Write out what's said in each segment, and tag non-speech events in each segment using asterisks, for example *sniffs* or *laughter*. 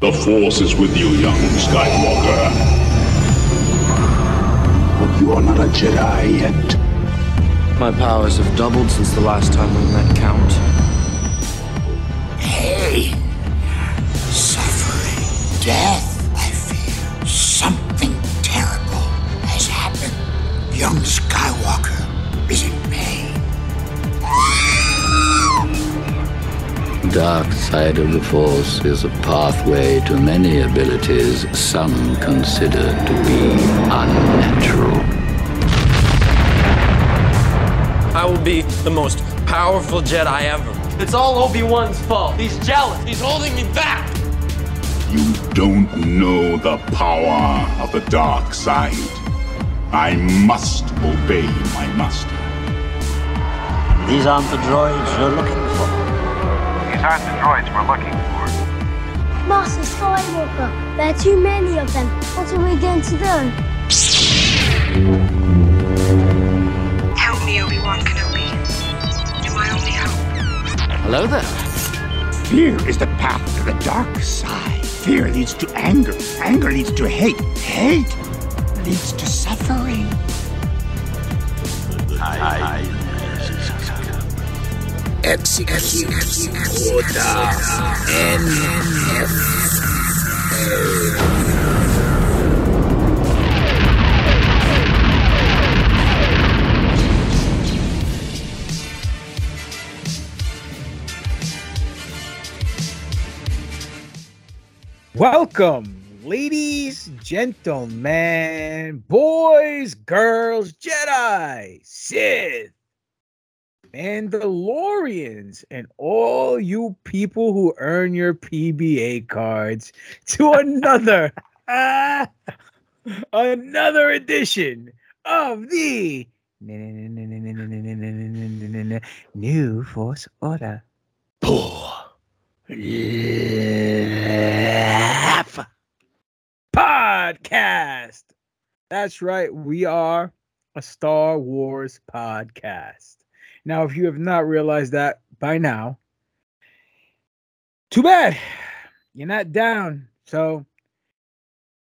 The Force is with you, young Skywalker. But you are not a Jedi yet. My powers have doubled since the last time we met, Count. Hey! Suffering. Death, Young Skywalker is in pain. Dark side of the Force is a pathway to many abilities some consider to be unnatural. I will be the most powerful Jedi ever. It's all Obi-Wan's fault. He's jealous. He's holding me back. You don't know the power of the dark side. I must obey my master. These aren't the droids you're looking for. These aren't the droids we're looking for. Master Skywalker, there are too many of them. What are we going to do? Help me, Obi-Wan Kenobi. You're my only hope. Hello there. Fear is the path to the dark side. Fear leads to anger. Anger leads to hate. Hate leads to suffering. Execute order Welcome, ladies, gentlemen, boys, girls, Jedi, Sith, Mandalorians, and all you people who earn your PBA cards to *laughs* another, ah, *laughs* another edition of the New Force Order. Laugh podcast. That's right. We are a Star Wars podcast. Now, if you have not realized that by now, too bad. You're not down. So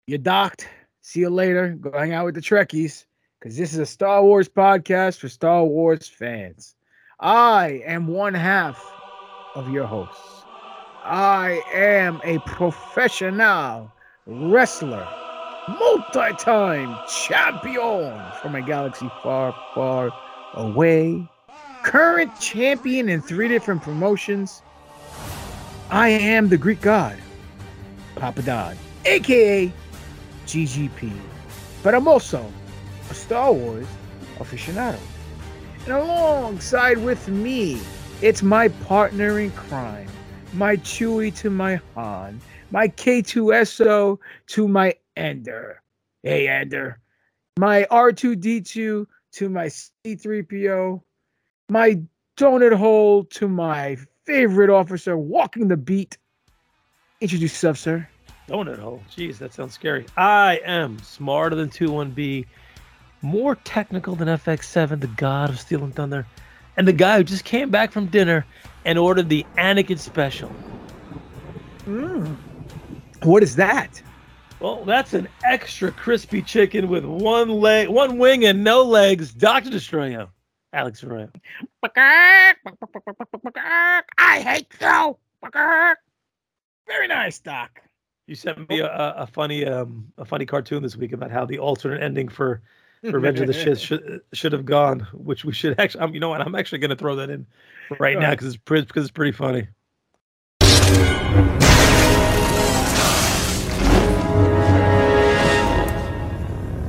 you're docked. See you later. Go hang out with the Trekkies because this is a Star Wars podcast for Star Wars fans. I am one half of your hosts. I am a professional wrestler, multi time champion from a galaxy far, far away, current champion in three different promotions. I am the Greek god, Papa Don, aka GGP. But I'm also a Star Wars aficionado. And alongside with me, it's my partner in crime, my Chewie to my Han, my K2SO to my Andor. Hey, Andor. My R2D2 to my C3PO, my donut hole to my favorite officer walking the beat. Introduce yourself, sir. Donut hole. Jeez, that sounds scary. I am smarter than 21B, more technical than FX7, the god of Steel and Thunder, and the guy who just came back from dinner and ordered the Anakin special. Mm. What is that? Well, that's an extra crispy chicken with one leg, one wing, and no legs. Doctor Destroyo, Alex Arroyo. I hate you. Very nice, Doc. You sent me a, a a funny, um, a funny cartoon this week about how the alternate ending for Revenge of the Sith *laughs* should should have gone, which we should actually. Um, you know what? I'm actually going to throw that in right now because it's pretty because it's pretty funny.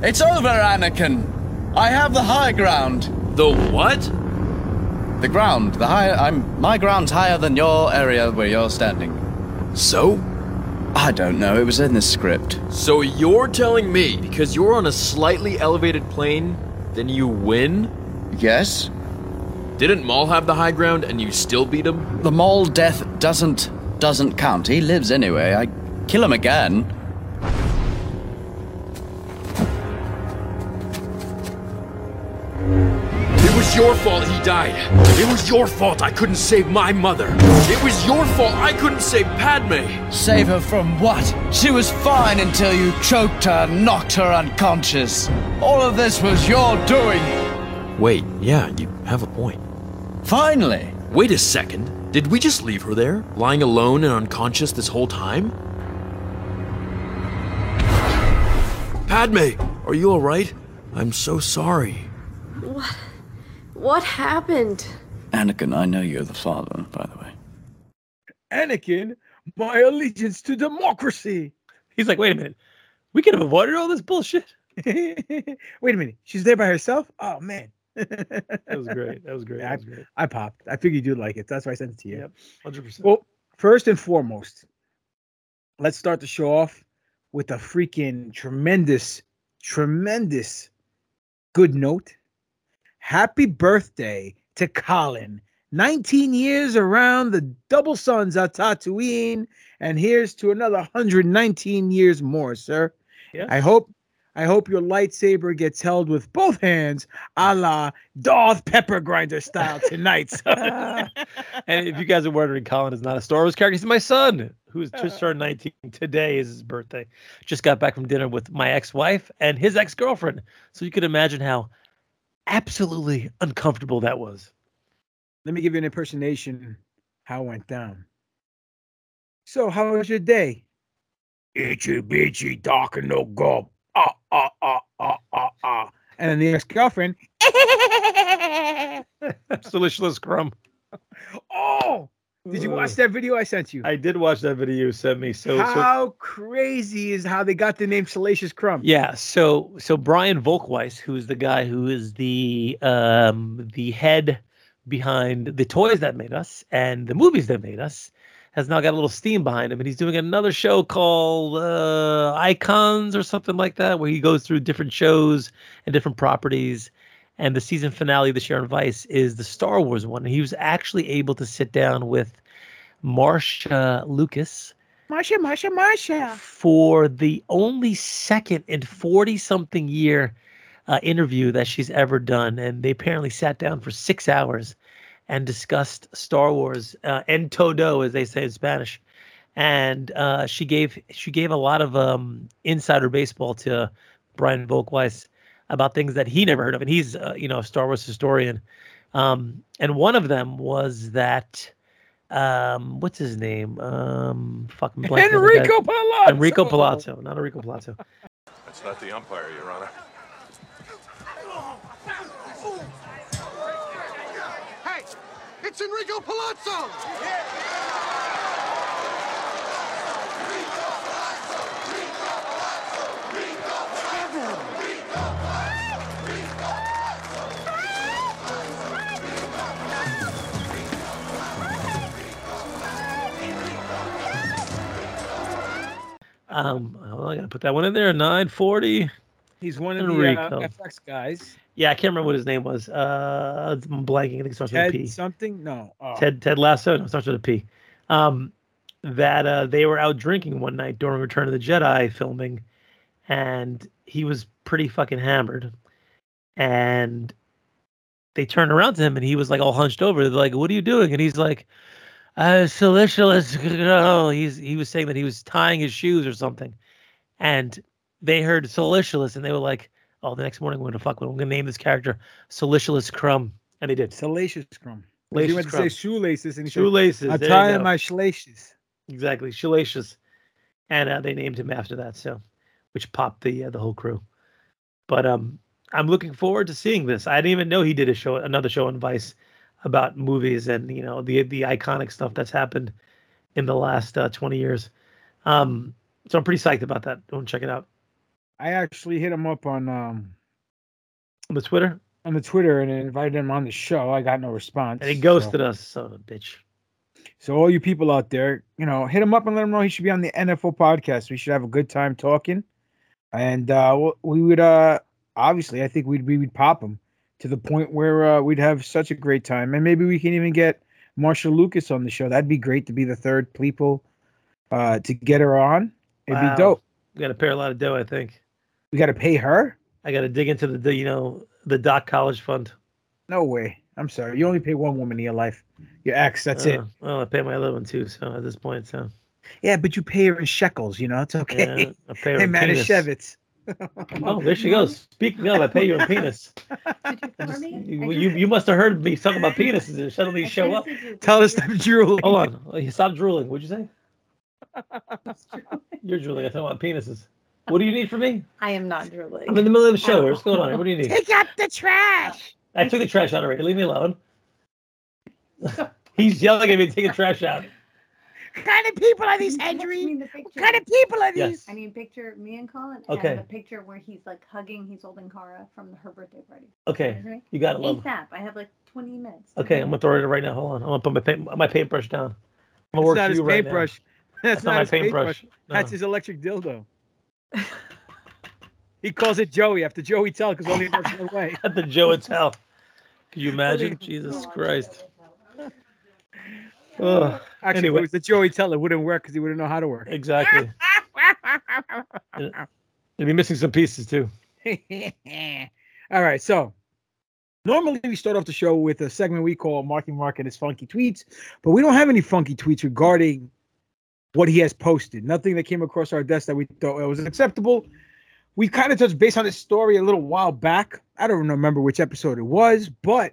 It's over, Anakin. I have the high ground. The what? The ground. The high. I'm. My ground's higher than your area where you're standing. So? I don't know. It was in the script. So you're telling me because you're on a slightly elevated plane, then you win? Yes. Didn't Maul have the high ground and you still beat him? The Maul death doesn't doesn't count. He lives anyway. I kill him again. Was your fault he died. It was your fault I couldn't save my mother. It was your fault I couldn't save Padme. Save her from what? She was fine until you choked her and knocked her unconscious. All of this was your doing. Wait, yeah, you have a point. Finally. Wait a second. Did we just leave her there, lying alone and unconscious this whole time? Padme, are you alright? I'm so sorry. What? What happened? Anakin, I know you're the father, by the way. Anakin, my allegiance to democracy. He's like, wait a minute. We could have avoided all this bullshit. *laughs* Wait a minute. She's there by herself? Oh man. *laughs* That was great. That was great. Yeah, That was great. I popped. I figured you'd like it. That's why I sent it to you. Yep. 100%. Well, first and foremost, let's start the show off with a freaking tremendous, tremendous good note. Happy birthday to Colin. 19 years around the double suns at Tatooine, and here's to another 119 years more, sir. Yes. I hope I hope your lightsaber gets held with both hands, a la Darth Pepper Grinder style tonight. *laughs* and if you guys are wondering, Colin is not a Star Wars character. He's my son, who's just turned 19. Today is his birthday. Just got back from dinner with my ex-wife and his ex-girlfriend. So you can imagine how absolutely uncomfortable that was. Let me give you an impersonation how it went down. So, how was your day? Itchy bitchy dark and no go. Ah ah ah ah ah ah. And then the ex-girlfriend. *laughs* *laughs* Delicious crumb. oh, did you watch that video I sent you? I did watch that video you sent me. So, so how crazy is how they got the name Salacious Crumb? Yeah, so so Brian Volkweiss, who's the guy who is the um the head behind the toys that made us and the movies that made us, has now got a little steam behind him, and he's doing another show called uh, Icons or something like that, where he goes through different shows and different properties. And the season finale this year on Vice is the Star Wars one. And he was actually able to sit down with Marcia Lucas Marcia, Marcia, Marcia. for the only second in 40 something year uh, interview that she's ever done. And they apparently sat down for six hours and discussed Star Wars uh, en todo, as they say in Spanish. And uh, she gave she gave a lot of um, insider baseball to Brian Volkweiss about things that he never heard of, and he's uh, you know a Star Wars historian. Um, and one of them was that um, what's his name? Um, fucking blanking on the guy. Enrico Palazzo. Enrico Palazzo, not Enrico Palazzo. That's not the umpire, Your Honor. Hey, it's Enrico Palazzo! Um, oh, I gotta put that one in there. Nine forty. He's one of the uh, FX guys. Yeah, I can't remember what his name was. Uh, I'm blanking. I think it starts with a Ted P. something? No. Oh. Ted Ted Lasso. No, it starts with a P. Um, that uh, they were out drinking one night during Return of the Jedi filming, and he was pretty fucking hammered, and they turned around to him, and he was like all hunched over. They're like, "What are you doing?" And he's like, "Uh, Salacious." *laughs* No, he's he was saying that he was tying his shoes or something, and they heard Salacious, and they were like, "Oh, the next morning we're gonna fuck with him. We're gonna name this character Salacious Crumb," and they did. Salacious Crumb. he Salacious went to say shoelaces and Shoelaces, I'm tying my shoelaces. Exactly, Salacious, and uh, they named him after that. So, which popped the uh, the whole crew. But um, I'm looking forward to seeing this. I didn't even know he did a show, another show on Vice about movies and you know the the iconic stuff that's happened in the last uh, 20 years. Um, so I'm pretty psyched about that. Go and check it out I actually hit him up on um on the Twitter, on the Twitter and invited him on the show. I got no response. and he so- ghosted us. Son of a bitch. So all you people out there, you know, hit him up and let him know he should be on the NFO podcast. We should have a good time talking, and uh, we would uh, obviously, I think we'd we would pop him to the point where uh, we'd have such a great time, and maybe we can even get Marcia Lucas on the show. That'd be great to be the third people uh, to get her on. It'd Wow. be dope. We got to pay a lot of dough. I think We got to pay her. I got to dig into the, the you know the Doc College Fund. No way. I'm sorry. You only pay one woman in your life. Your ex. That's it. Uh, Well, I pay my other one too. So at this point, so Yeah, but you pay her in shekels. You know, it's okay. yeah, I pay her *laughs* Hey, in. Manischewitz. *laughs* Oh, there she goes. Speaking of, I pay you in penis. You, you, you must have heard me talking about penises and suddenly you show up. Tell us to drool. Hold on. *laughs* You Stop drooling. What'd you say? *laughs* You're drooling. I talking about penises. What do you need from me? I am not drooling. I'm in the middle of the show. What's going on? What do you need? Take out the trash. I took the trash out already. Leave me alone. He's yelling at me to take the trash out. What kind of people are these, *laughs* Henry? What kind of people are Yes. these? I need a picture of me and Colin Okay. and a picture where he's like hugging, he's holding Kara from her birthday party. Okay. Okay? You got it, love. ASAP. I have like 20 minutes. Okay, I'm gonna throw it right now. Hold on. I'm gonna put my paint, my paintbrush down. I'm gonna work not for his you right now. paintbrush. *laughs* That's, not not, my his paintbrush. paintbrush. No. That's his electric dildo. *laughs* he calls it Joey after Joey Tell because only works one way. At the Joe and Tell. Could you imagine? Jesus oh, Christ. Ugh. Actually, Anyway. it was the Joey Tell, it wouldn't work because he wouldn't know how to work. Exactly. *laughs* You'd be missing some pieces too. *laughs* All right, so normally we start off the show with a segment we call Marky Mark and his funky tweets, but we don't have any funky tweets regarding what he has posted. Nothing that came across our desk that we thought oh, was acceptable. We kind of touched base on this story a little while back. I don't remember which episode it was, but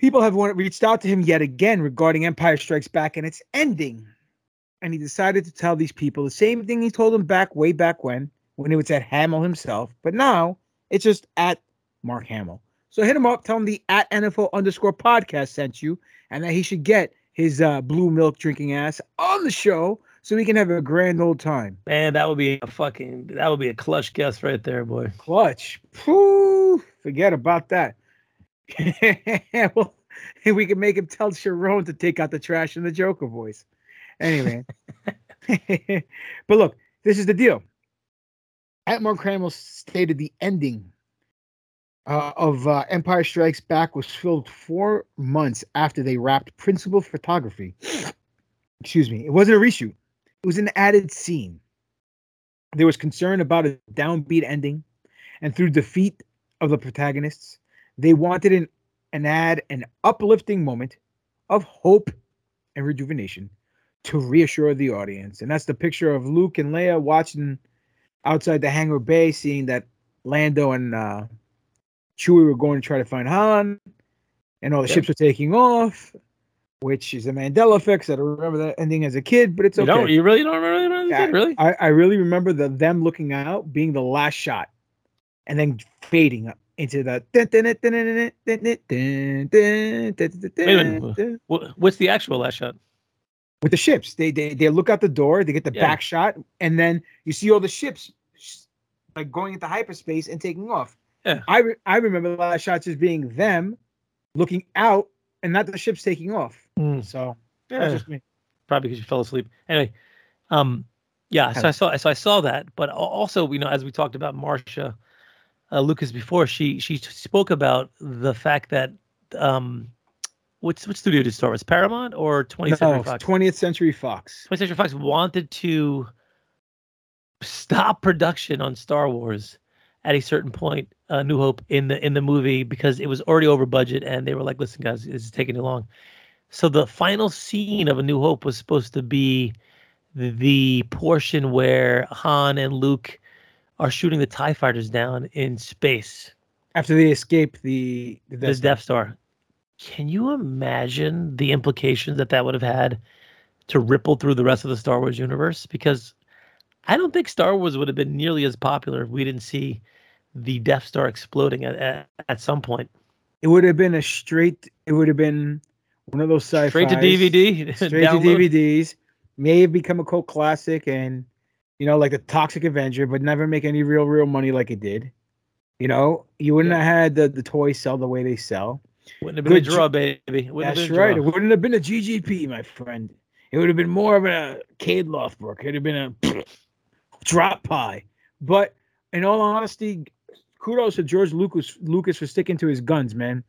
people have wanted, reached out to him yet again regarding Empire Strikes Back and its ending. And he decided to tell these people the same thing he told them back way back when, when it was at Hamill himself. But now it's just at Mark Hamill. So hit him up, tell him the at NFO underscore podcast sent you, and that he should get his uh, blue milk drinking ass on the show so we can have a grand old time. Man, that would be a fucking that would be a clutch guess right there, boy. Clutch. Whew, forget about that. *laughs* well, we can make him tell Sharon to take out the trash in the Joker voice. Anyway. *laughs* but look, this is the deal. At Mark Hamill stated the ending uh, of uh, Empire Strikes Back was filmed four months after they wrapped principal photography. *sniffs* Excuse me. It wasn't a reshoot. It was an added scene. There was concern about a downbeat ending, and through defeat of the protagonists, they wanted an, an add an uplifting moment of hope and rejuvenation to reassure the audience. And that's the picture of Luke and Leia watching outside the hangar bay, seeing that Lando and uh, Chewie were going to try to find Han, and all the Yep. ships were taking off, which is a Mandela effect. I don't remember that ending as a kid, but it's You okay. don't you really don't remember that? Yeah, really? I, I really remember the them looking out being the last shot, and then fading up into the. Wait a minute. What- What's the actual last shot? With the ships, they they they look out the door, they get the Yeah. back shot, and then you see all the ships like going into hyperspace and taking off. Yeah. I re- I remember the last shots as being them looking out and not the ships taking off. Mm. So Yeah. that's just me. Probably because you fell asleep. Anyway, um, yeah. So I saw, so I saw that, but also, you know, as we talked about Marcia, uh, Lucas before, she she spoke about the fact that um, which what studio did Star Wars? Paramount or 20th Century Fox? 20th Century Fox. 20th Century Fox wanted to stop production on Star Wars at a certain point, uh, New Hope in the in the movie because it was already over budget, and they were like, "Listen, guys, this is taking too long." So the final scene of A New Hope was supposed to be the portion where Han and Luke are shooting the Tie Fighters down in space, After they escape the the the Death Death, Star. Star. Can you imagine the implications that that would have had to ripple through the rest of the Star Wars universe? Because I don't think Star Wars would have been nearly as popular if we didn't see the Death Star exploding at, at, at some point. It would have been a straight. It would have been one of those sci-fi Straight to DVD, *laughs* straight to. DVDs. May have become a cult classic, and you know, like the Toxic Avenger, but never make any real, real money like it did. You know, you wouldn't have had the the toys sell the way they sell. Wouldn't have been a Good draw, ju- baby. Wouldn't have been a right. It wouldn't have been a GGP, my friend. It would have been more of a Cade Lothbrook. It'd have been a *sniffs* drop pie. But in all honesty, kudos to George Lucas Lucas for sticking to his guns, man.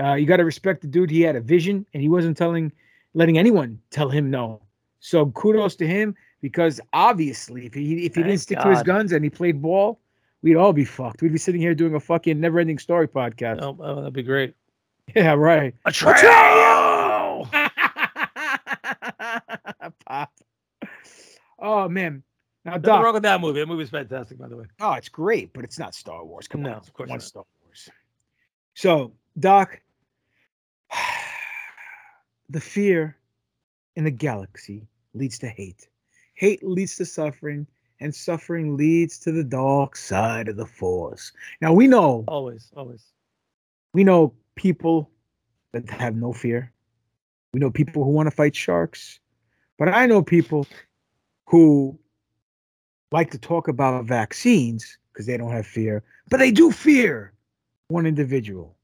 Uh, you got to respect the dude. He had a vision, and he wasn't telling, letting anyone tell him no. So kudos to him because obviously, if he if he didn't Thank stick to his guns and he played ball, we'd all be fucked. We'd be sitting here doing a fucking never-ending story podcast. Oh, oh, that'd be great. Yeah, right. Atreyu! *laughs* Pop. Oh man. Now, Nothing Doc. wrong with that movie. That movie's fantastic, by the way. Oh, it's great, but it's not Star Wars. Come No, on, of course not. Star Wars. So, Doc, *sighs* the fear in the galaxy leads to hate. Hate leads to suffering, and suffering leads to the dark side of the Force. Now we know, Always, always. we know people that have no fear. We know people who want to fight sharks, but I know people who like to talk about vaccines because they don't have fear, but they do fear one individual.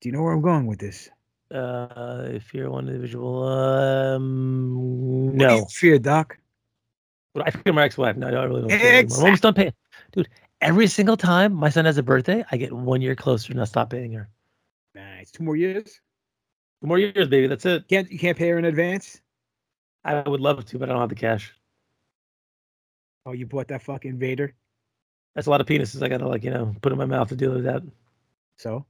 Do you know where I'm going with this? Uh, if you're one individual, um, What no. fear, Doc. But I fear my ex-wife. No, I really don't. her. I'm almost done paying, dude. Every single time my son has a birthday, I get one year closer and I stop paying her. Nice. Two more years. Two more years, baby. That's it. Can't you can't pay her in advance? I would love to, but I don't have the cash. Oh, you bought that fucking Vader. That's a lot of penises. I gotta like you know put in my mouth to deal with that. So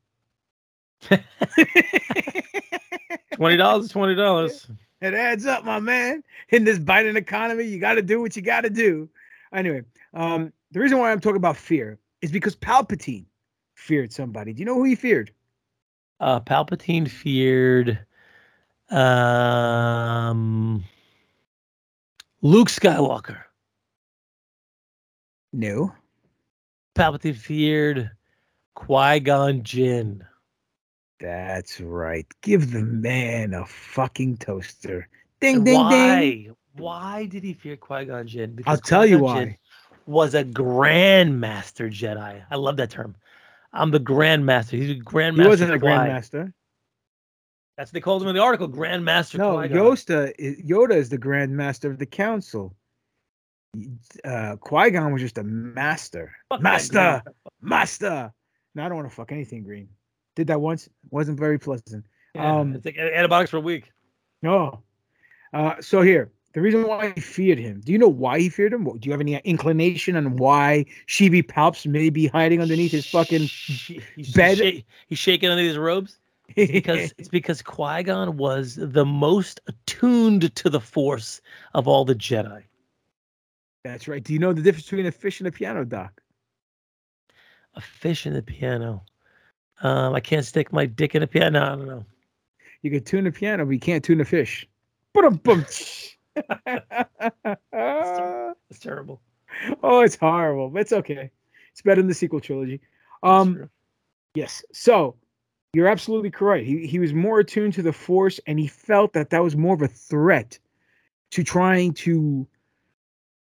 Twenty dollars, twenty dollars. it adds up, my man. In this Biden economy, you got to do what you got to do. Anyway, um, the reason why I'm talking about fear is because Palpatine feared somebody. Do you know who he feared? Uh, Palpatine feared, um, Luke Skywalker. No. Palpatine feared Qui Gon Jinn. That's right. Give the man a fucking toaster. Ding, ding, why? ding. Why did he fear Qui Gon Jinn? I'll tell you Qui-Gon Jinn Was a grandmaster Jedi. I love that term. I'm the grandmaster. He's a grandmaster. He wasn't a Qui. grandmaster. That's what they called him in the article. Grandmaster. No, Qui-Gon. Yoda, is- Yoda is the grandmaster of the council. Uh, Qui Gon was just a master. Fuck master, master. No, I don't want to fuck anything green. Did that once. Wasn't very pleasant. Yeah, um, it's like antibiotics for a week. No. Uh, so here, the reason why he feared him. Do you know why he feared him? Do you have any inclination on why Sheevy Palps may be hiding underneath his fucking He's bed? He's, he's shaking under his robes. It's because *laughs* it's because Qui Gon was the most attuned to the Force of all the Jedi. That's right. Do you know the difference between a fish and a piano, Doc? A fish and a piano. Um, I can't stick my dick in a piano. I don't know. You can tune a piano, but you can't tune a fish. It's *laughs* terrible. oh, it's horrible. but It's okay. It's better than the sequel trilogy. Um, yes. So you're absolutely correct. He he was more attuned to the Force, and he felt that that was more of a threat to trying to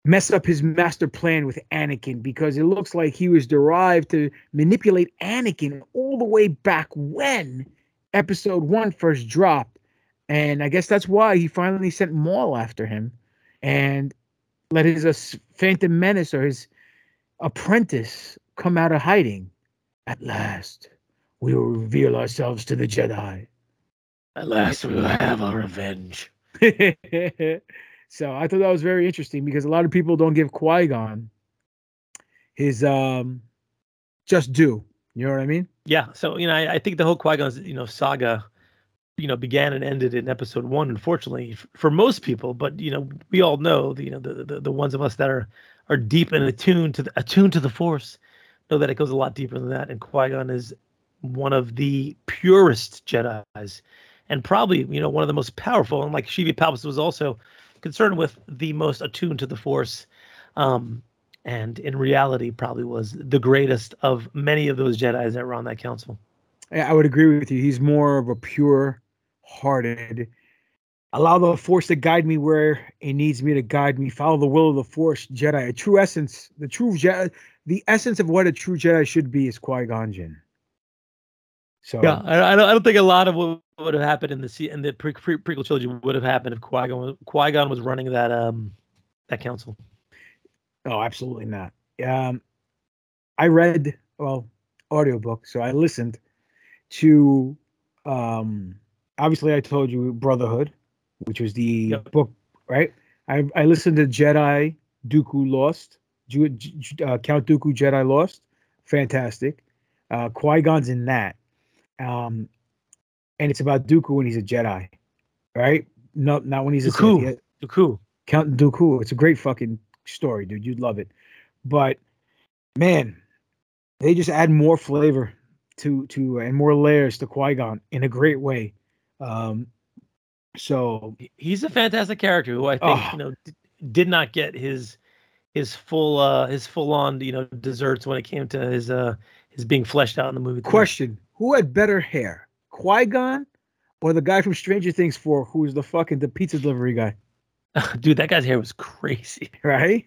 mess up his master plan with Anakin because it looks like he was derived to manipulate Anakin all the way back when Episode One first dropped, and I guess that's why he finally sent Maul after him, and let his uh, Phantom Menace or his apprentice come out of hiding. At last, we will reveal ourselves to the Jedi. At last, we will have our revenge. *laughs* so I thought that was very interesting because a lot of people don't give Qui Gon his um just due. You know what I mean? Yeah. So you know, I, I think the whole Qui Gon's you know saga, you know, began and ended in Episode One. Unfortunately, f- for most people, but you know, we all know the you know the the, the ones of us that are are deep and attuned to the attuned to the Force know that it goes a lot deeper than that. And Qui Gon is one of the purest Jedi's, and probably you know one of the most powerful. And like Sheevy Palpatine was also concerned with the most attuned to the Force. Um, and in reality, probably was the greatest of many of those Jedi's that were on that council. I would agree with you. He's more of a pure hearted. Allow the force to guide me where it needs me to guide me. Follow the will of the force, Jedi. A true essence, the true Jedi, the essence of what a true Jedi should be is Qui Gon Jinn. So Yeah, I, I don't. I don't think a lot of what would have happened in the in the pre- pre- prequel trilogy would have happened if Qui Gon Qui Gon was running that um that council. Oh, absolutely not. Um, I read well audiobook, so I listened to um obviously I told you Brotherhood, which was the book, right? I I listened to Jedi Dooku Lost, uh, Count Dooku Jedi Lost, fantastic. Uh, Qui Gon's in that, um, and it's about Dooku when he's a Jedi, right? No, not when he's a Sith. Dooku. Dooku. Count Dooku. It's a great fucking story, dude. You'd love it. But man, they just add more flavor to to and more layers to Qui Gon in a great way. Um, so He's a fantastic character who I think Oh. you know d- did not get his his full uh his full on you know desserts when it came to his uh his being fleshed out in the movie. question: Who had better hair, Qui Gon, or the guy from Stranger Things Four, who's the fucking the pizza delivery guy? *laughs* dude, that guy's hair was crazy, *laughs* Right?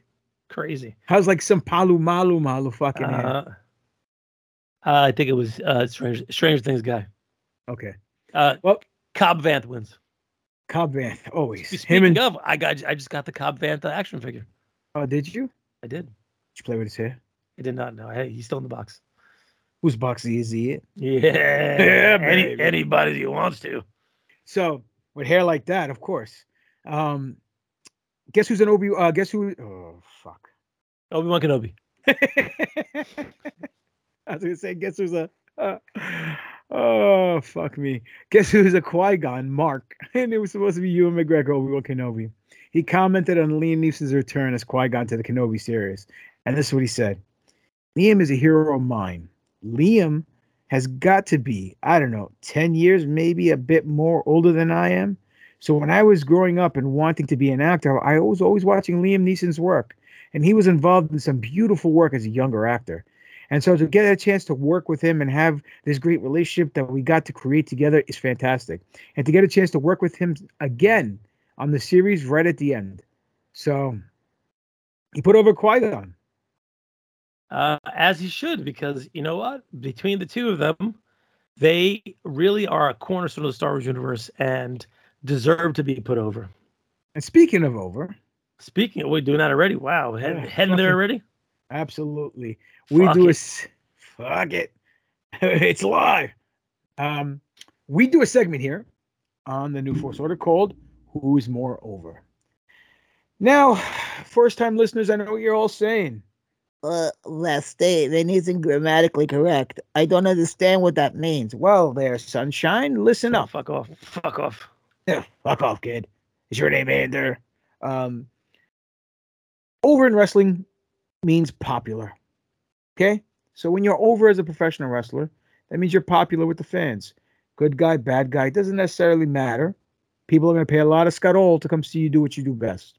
crazy. How's like some palu malu malu fucking hair? Uh, uh, I think it was uh Stranger, Stranger Things guy. Okay. Uh, well, Cobb Vanth wins. Cobb Vanth, always. Speaking Him and of, I got I just got the Cobb Vanth uh, action figure. oh, did you? I did did. you play with his hair? I did not know. Hey, he's still in the box. Whose box is he? It. Yeah, *laughs* Yeah, Any, anybody who wants to. So with hair like that, of course. Um, guess who's an Obi? Uh, guess who? Oh fuck. Obi Wan Kenobi. *laughs* I was gonna say, guess who's a? Uh, oh fuck me! Guess who's a Qui Gon? Mark, *laughs* and it was supposed to be Ewan McGregor, Obi Wan Kenobi. He commented on Liam Neeson's return as Qui Gon to the Kenobi series, and this is what he said: Liam is a hero of mine. Liam has got to be, I don't know, ten years, maybe a bit more older than I am. So when I was growing up and wanting to be an actor, I was always watching Liam Neeson's work, and he was involved in some beautiful work as a younger actor. And so to get a chance to work with him and have this great relationship that we got to create together is fantastic. And to get a chance to work with him again on the series right at the end. So he put over Qui Gon. Uh, as he should, because you know what? Between the two of them, they really are a cornerstone of the Star Wars universe and deserve to be put over. And speaking of over, Speaking of, we're doing that already. Wow, head, Yeah, heading there already. absolutely. We Fuck do a it. s- fuck it. *laughs* it's live. Um, we do a segment here on the New Force Order called "Who's More Over." Now, *sighs* first time listeners, I know what you're all saying. Uh, last day, that isn't grammatically correct. I don't understand what that means. Well, there, sunshine. Listen Oh, up. fuck off. Fuck off. Yeah, *laughs* fuck off, kid. Is your name Andor? Um, over in wrestling means popular. Okay, so when you're over as a professional wrestler, that means you're popular with the fans. Good guy, bad guy, it doesn't necessarily matter. People are going to pay a lot of scuttle to come see you do what you do best.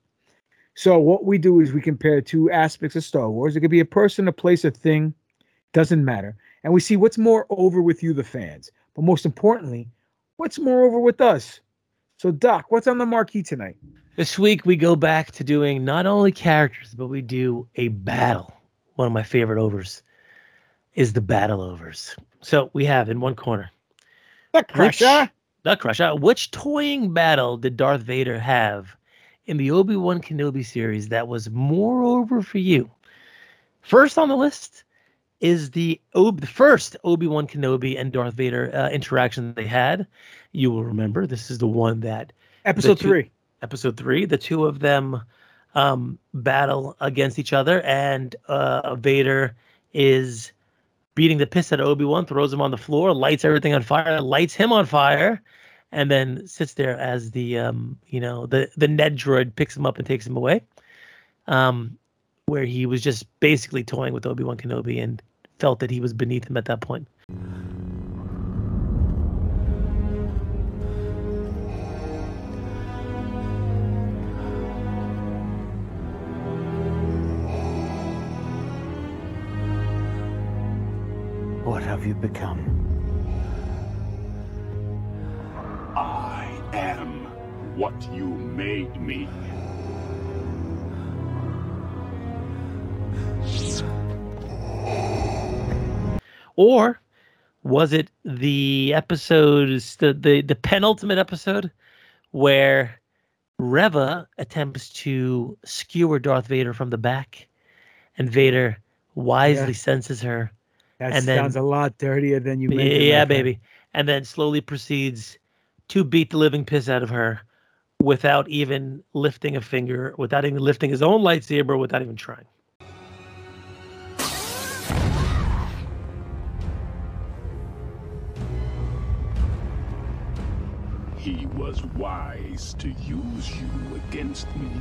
So what we do is we compare two aspects of Star Wars. It could be a person, a place, a thing, doesn't matter. And we see what's more over with you, the fans. But most importantly, what's more over with us? So, Doc, what's on the marquee tonight? This week we go back to doing not only characters, but we do a battle. One of my favorite overs is the battle overs. So we have in one corner The Crusher. the Crusher. Which toying battle did Darth Vader have in the Obi Wan Kenobi series that was more over for you? First on the list is the Ob- the first Obi Wan Kenobi and Darth Vader uh, interaction they had. You will remember this is the one that Episode two- three. episode three. The two of them um, battle against each other, and uh, Vader is beating the piss out of Obi Wan, throws him on the floor, lights everything on fire, lights him on fire, and then sits there as the um, you know the the Ned droid picks him up and takes him away. Um, where he was just basically toying with Obi Wan Kenobi and felt that he was beneath him at that point. What have you become? What you made me. Or was it the episodes the, the the penultimate episode where Reva attempts to skewer Darth Vader from the back and Vader wisely Yeah. senses her That and then- sounds a lot dirtier than you make yeah baby and then slowly proceeds to beat the living piss out of her without even lifting a finger, without even lifting his own lightsaber, without even trying. He was wise to use you against me.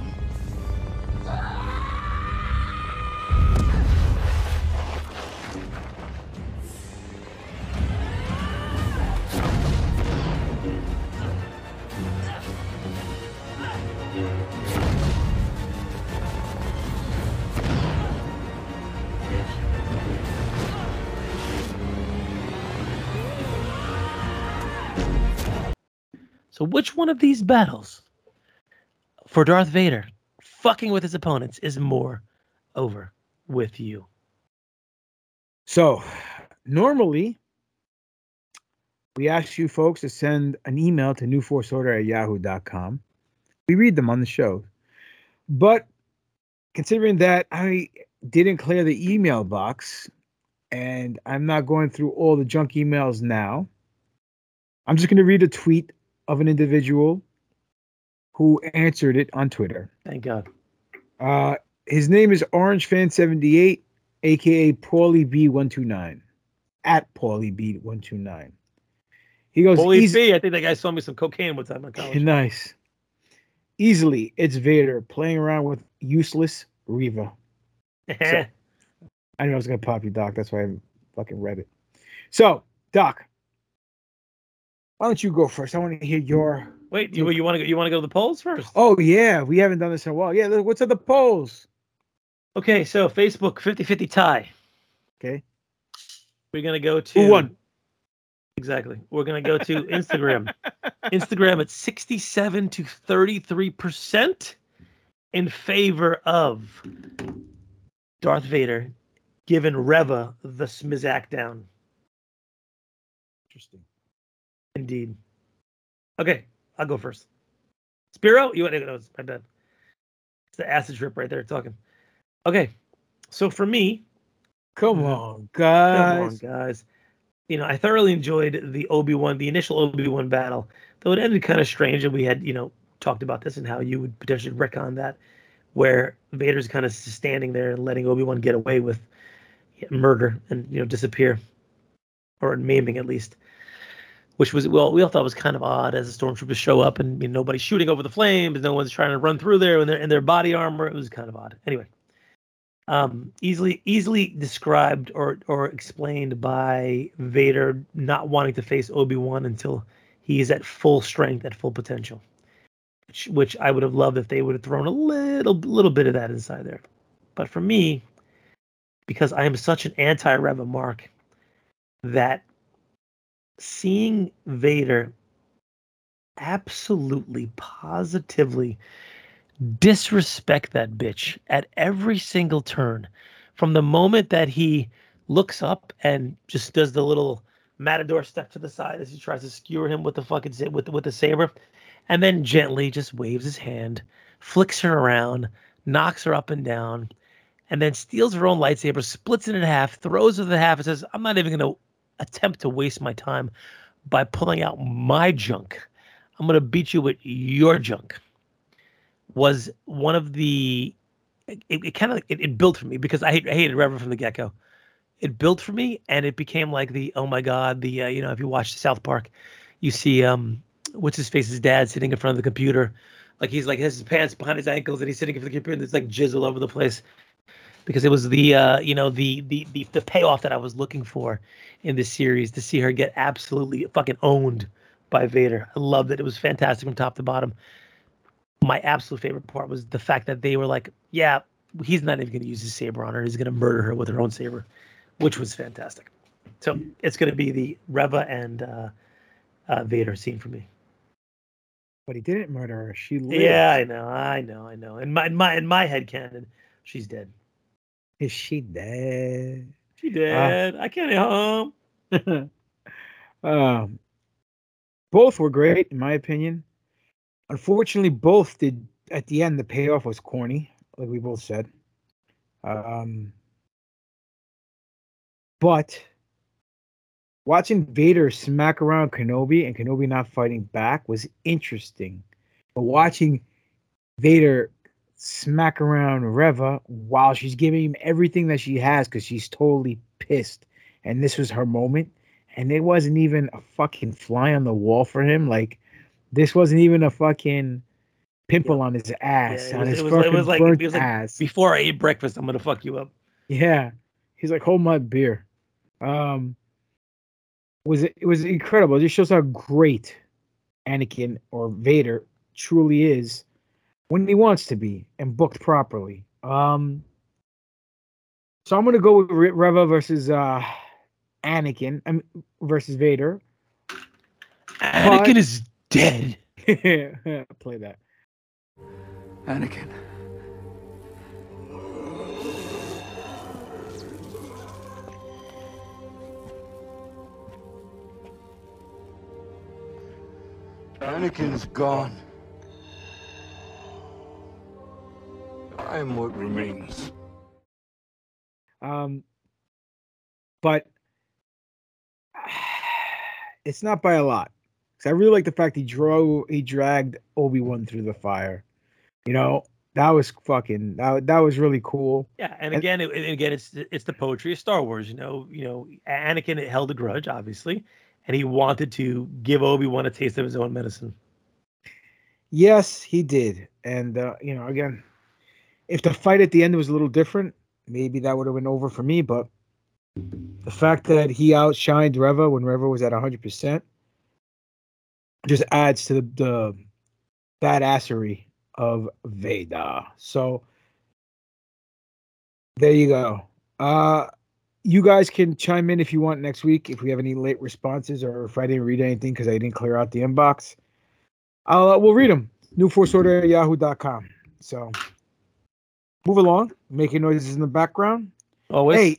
So, which one of these battles for Darth Vader fucking with his opponents is more over with you? So, normally, we ask you folks to send an email to newforceorder at yahoo.com. We read them on the show. But considering that I didn't clear the email box and I'm not going through all the junk emails now, I'm just going to read a tweet of an individual who answered it on Twitter. Thank God. Uh, his name is OrangeFan78, aka Paulie B129, at Paulie B129. He goes, Holy "Easy- B, I think that guy sold me some cocaine one time in college. *laughs* nice. Easily, it's Vader playing around with useless Reva. *laughs* So, I knew I was gonna pop you, Doc. That's why I fucking read it. So, Doc, why don't you go first? I want to hear your. Wait, you, you want to go? You want to go to the polls first? Oh yeah, we haven't done this in a while. Yeah, what's at the polls? Okay, so Facebook 50-50 tie. Okay. We're gonna go to Who won? Exactly. We're gonna go to Instagram. *laughs* Instagram at 67 to 33 percent in favor of Darth Vader giving Reva the smizak down. Interesting. Indeed. Okay, I'll go first. Spiro, you want to go? My bad. It's the acid trip right there talking. Okay, so for me, come mm-hmm. on, guys. Come on, guys. You know, I thoroughly enjoyed the Obi Wan, the initial Obi Wan battle, though it ended kind of strange, and we had you know talked about this and how you would potentially retcon that, where Vader's kind of standing there and letting Obi Wan get away with murder and you know disappear, or maiming at least which was well, we all thought was kind of odd as the stormtroopers show up and you know, nobody's shooting over the flames, no one's trying to run through there in their in their body armor. It was kind of odd. Anyway, um, easily easily described or or explained by Vader not wanting to face Obi Wan until he is at full strength, at full potential. Which, which I would have loved if they would have thrown a little little bit of that inside there. But for me, because I am such an anti-Reva mark, that seeing Vader absolutely positively disrespect that bitch at every single turn from the moment that he looks up and just does the little matador step to the side as he tries to skewer him with the fucking with with the saber and then gently just waves his hand flicks her around knocks her up and down and then steals her own lightsaber splits it in half throws it in half and says i'm not even going to attempt to waste my time by pulling out my junk. I'm going to beat you with your junk. Was one of the it, it kind of it, it built for me because I, I hated Reverend from the get go. It built for me, and it became like the oh my god, the uh, you know if you watch South Park, you see um what's his face's dad sitting in front of the computer, like he's like has his pants behind his ankles and he's sitting in front of the computer and there's like jizz all over the place because it was the uh, you know the, the the the payoff that I was looking for in this series to see her get absolutely fucking owned by Vader. I loved it. It was fantastic from top to bottom. My absolute favorite part was the fact that they were like, yeah, he's not even going to use his saber on her. He's going to murder her with her own saber, which was fantastic. So it's going to be the Reva and uh, uh, Vader scene for me. But he didn't murder her. She lived. Yeah, I know, I know, I know. In my in my in my head canon, she's dead. Is she dead? She dead. I can't home. *laughs* um, both were great in my opinion. Unfortunately, both did at the end. The payoff was corny, like we both said. Um, but watching Vader smack around Kenobi and Kenobi not fighting back was interesting. But watching Vader smack around Reva while she's giving him everything that she has because she's totally pissed. And this was her moment. And it wasn't even a fucking fly on the wall for him. Like This wasn't even a fucking pimple on his ass, Yeah, it was, his it was, fucking it was like, burnt it was like ass. before I ate breakfast, I'm gonna fuck you up. Yeah. He's like, hold my beer. Um was it, it was incredible. It just shows how great Anakin or Vader truly is when he wants to be and booked properly. Um so I'm gonna go with Re- Reva versus uh Anakin um, versus Vader. Anakin is dead. *laughs* Play that. Anakin. Anakin's gone. I am what remains. Um, but *sighs* it's not by a lot. 'Cause I really like the fact he drove, he dragged Obi Wan through the fire. You know, that was fucking that, that was really cool. Yeah, and again, it, and again, it's it's the poetry of Star Wars. You know, you know, Anakin held a grudge, obviously, and he wanted to give Obi Wan a taste of his own medicine. Yes, he did, and uh, you know, again, if the fight at the end was a little different, maybe that would have been over for me. But the fact that he outshined Reva when Reva was at hundred percent just adds to the, the badassery of Vader. So there you go. Uh you guys can chime in if you want next week if we have any late responses or if I didn't read anything because I didn't clear out the inbox. I'll uh, we'll read them. New Force Order at yahoo.com. So move along, making noises in the background. Always. Hey,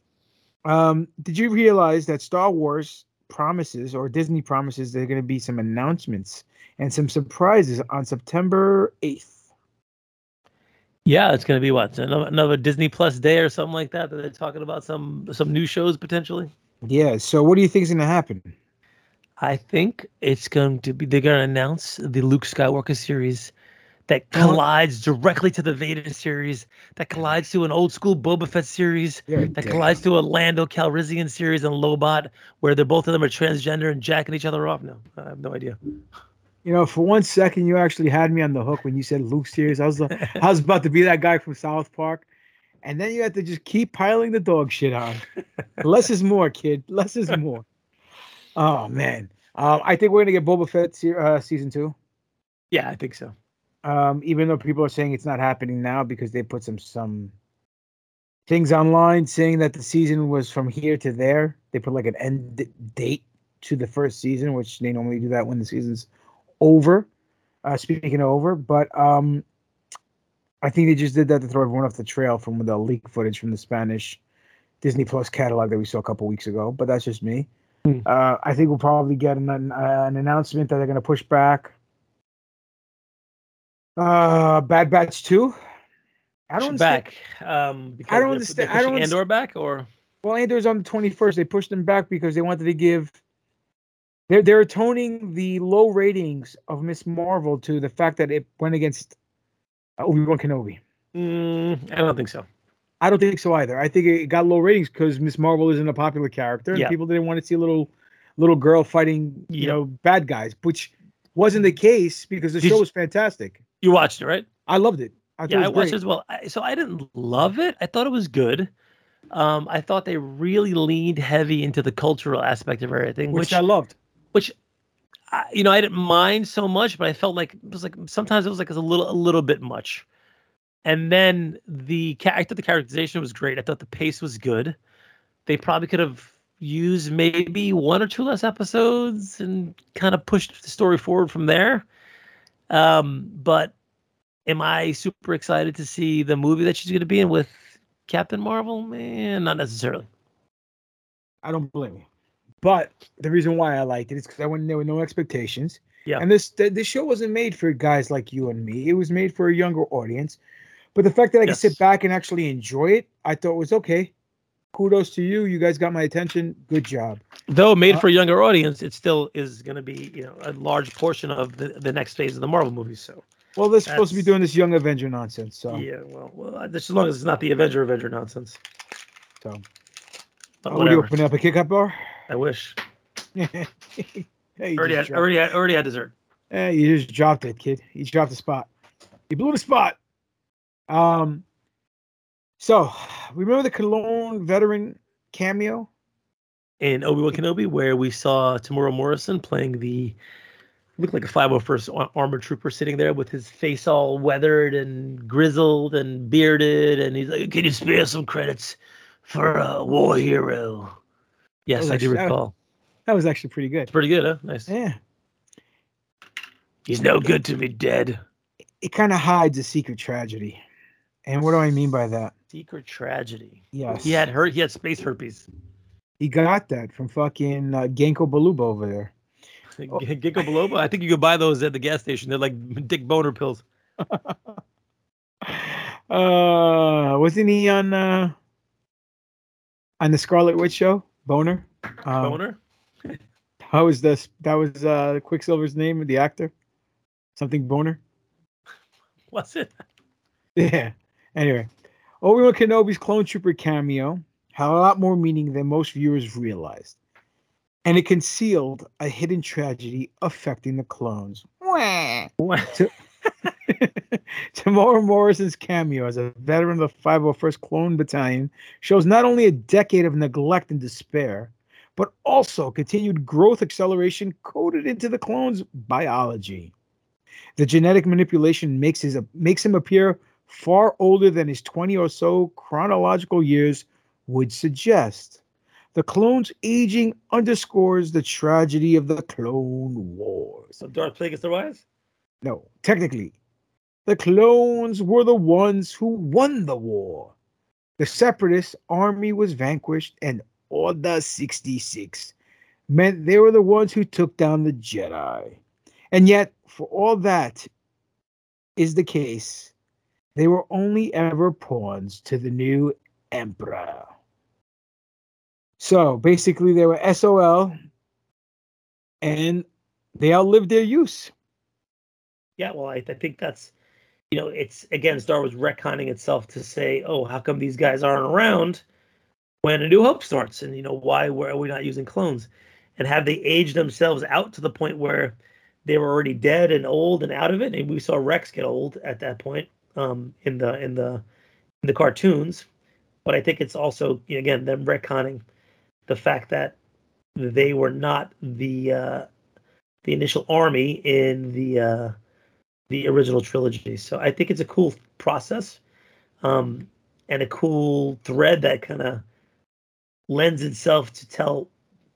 um, did you realize that Star Wars promises or Disney promises there are going to be some announcements and some surprises on September 8th? Yeah, it's gonna be what another, another Disney Plus day or something like that. That they're talking about some some new shows potentially. Yeah. So what do you think is going to happen? I think it's going to be they're going to announce the Luke Skywalker series that Uh-huh. collides directly to the Vader series, that collides to an old school Boba Fett series, You're that collides to a Lando Calrissian series and Lobot, where they're both of them are transgender and jacking each other off. No, I have no idea. You know, for one second, you actually had me on the hook when you said Luke series. I was I was about to be that guy from South Park, and then you had to just keep piling the dog shit on. Less is more, kid. Less is more. Oh man, um, I think we're gonna get Boba Fett se- uh, season two. Yeah, I think so. Um, even though people are saying it's not happening now because they put some some things online saying that the season was from here to there. They put like an end date to the first season, which they normally do that when the season's over. Uh, speaking of over, but um, I think they just did that to throw everyone off the trail from the leak footage from the Spanish Disney Plus catalog that we saw a couple weeks ago. But that's just me. Hmm. Uh, I think we'll probably get an, an, uh, an announcement that they're going to push back uh, Bad Batch Two. I don't understand- back. Um, because I don't understand- I don't Andor back, or Well, Andor's on the twenty first. They pushed them back because they wanted to give. They're they're atoning the low ratings of Miss Marvel to the fact that it went against Obi Wan Kenobi. Mm, I don't think so. I don't think so either. I think it got low ratings because Miss Marvel isn't a popular character, and Yeah. people didn't want to see a little little girl fighting, you Yeah. know, bad guys, which wasn't the case because the Did show was fantastic. You watched it, right? I loved it. I yeah, it I was watched it as well. I, so I didn't love it. I thought it was good. Um, I thought they really leaned heavy into the cultural aspect of everything, which, which, I loved. which I, you know I didn't mind so much, but I felt like it was like sometimes it was like a little a little bit much. And then the I thought the characterization was great. I thought the pace was good. They probably could have used maybe one or two less episodes and kind of pushed the story forward from there. Um, but am I super excited to see the movie that she's going to be in with Captain Marvel? Man, not necessarily. I don't blame you. But the reason why I liked it is because I went in there with no expectations. Yeah. And this th- this show wasn't made for guys like you and me. It was made for a younger audience. But the fact that I Yes. could sit back and actually enjoy it, I thought was okay. Kudos to you. You guys got my attention. Good job. Though made Uh, for a younger audience, it still is going to be you know a large portion of the, the next phase of the Marvel movies. So Well, they're supposed to be doing this young Avenger nonsense. So, yeah, well, well, just as long as it's not the Avenger Avenger nonsense. so But uh, what are you opening up a kick up bar? I wish. *laughs* hey, Already had, already had, already had dessert. Eh, you just dropped it, kid. You dropped the spot. You blew the spot. Um. So, remember the clone veteran cameo? in Obi Wan Kenobi, where we saw Temuera Morrison playing the looked like a 501st ar- armored trooper sitting there with his face all weathered and grizzled and bearded, and he's like, "Can you spare some credits for a war hero?" Yes, I do actually- that- recall. That was actually pretty good. Pretty good, huh? Nice. Yeah. He's no good to me dead. It kind of hides a secret tragedy. And what do I mean by that? Secret tragedy. Yes. He had hurt. He had space herpes. He got that from fucking uh, Genko Baluba over there. Oh. Ginkgo biloba. I think you could buy those at the gas station. They're like *laughs* Dick Boner pills. *laughs* Uh, wasn't he on uh on the Scarlet Witch show? Boner. Um, Boner. How was this? That was uh Quicksilver's name, of the actor. Something Boner. *laughs* Was it? Yeah. Anyway, Obi Wan Kenobi's clone trooper cameo had a lot more meaning than most viewers realized, and it concealed a hidden tragedy affecting the clones. *laughs* *laughs* Temuera Morrison's cameo as a veteran of the 501st Clone Battalion shows not only a decade of neglect and despair, but also continued growth acceleration coded into the clone's biology. The genetic manipulation makes his makes him appear far older than his 20 or so chronological years would suggest. The clone's aging underscores the tragedy of the Clone Wars. So Darth Plagueis the Wise. No, technically, the clones were the ones who won the war. The separatist army was vanquished, and Order 66 meant they were the ones who took down the Jedi. And yet, for all that is the case, they were only ever pawns to the new Emperor. So basically, they were SOL, and they outlived their use. Yeah, well, I, I think that's, you know, it's again Star Wars retconning itself to say, oh, how come these guys aren't around when A New Hope starts, and you know why were are we not using clones, and have they aged themselves out to the point where they were already dead and old and out of it, and we saw Rex get old at that point um, in the in the in the cartoons, but I think it's also again them retconning the fact that they were not the uh, the initial army in the uh, the original trilogy. So I think it's a cool process, um, and a cool thread that kind of lends itself to tell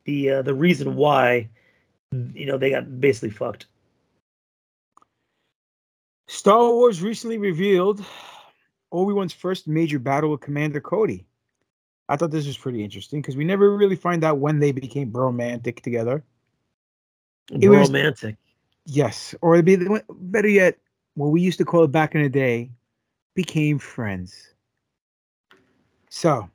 the uh, the reason why you know they got basically fucked. Star Wars recently revealed Obi-Wan's first major battle with Commander Cody. I thought this was pretty interesting because we never really find out when they became romantic together. It was- Romantic. Yes, or it'd be better yet, what we used to call it back in the day, became friends. So,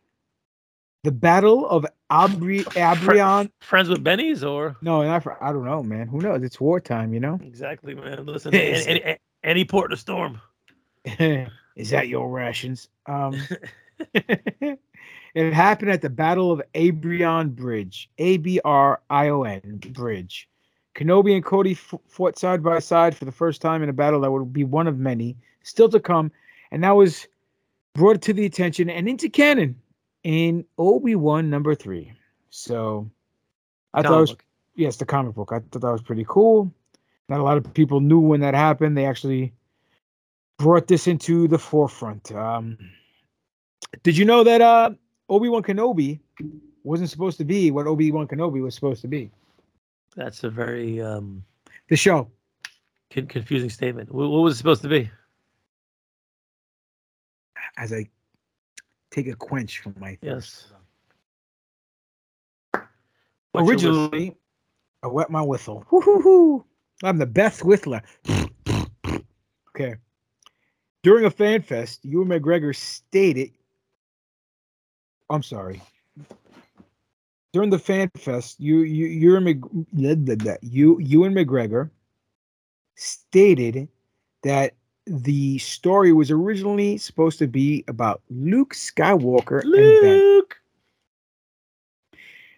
the Battle of Abri- Abrion. Friends with Benny's or No, not for, I don't know, man. Who knows? It's wartime, you know. exactly, man. Listen, *laughs* any, any, any port in a storm. *laughs* Is that your rations? Um, *laughs* it happened at the Battle of Abrion Bridge, A B R I O N Bridge. Kenobi and Cody f- fought side by side for the first time in a battle that would be one of many still to come, and that was brought to the attention and into canon in Obi Wan number three. So I thought it was yes, the comic book. I thought that was pretty cool. Not a lot of people knew when that happened. They actually brought this into the forefront. Um, did you know that uh, Obi Wan Kenobi wasn't supposed to be what Obi Wan Kenobi was supposed to be? That's a very um, The show. con- confusing statement. What, what was it supposed to be? As I take a quench from my Yes. thirst. What's your whis- Originally, I wet my whistle. Woo-hoo-hoo. I'm the best whistler. okay. During a fan fest, Ewan McGregor stated, I'm sorry. During the fan fest, you you Ewan Mc, you Ewan McGregor stated that the story was originally supposed to be about Luke Skywalker and Ben. Luke.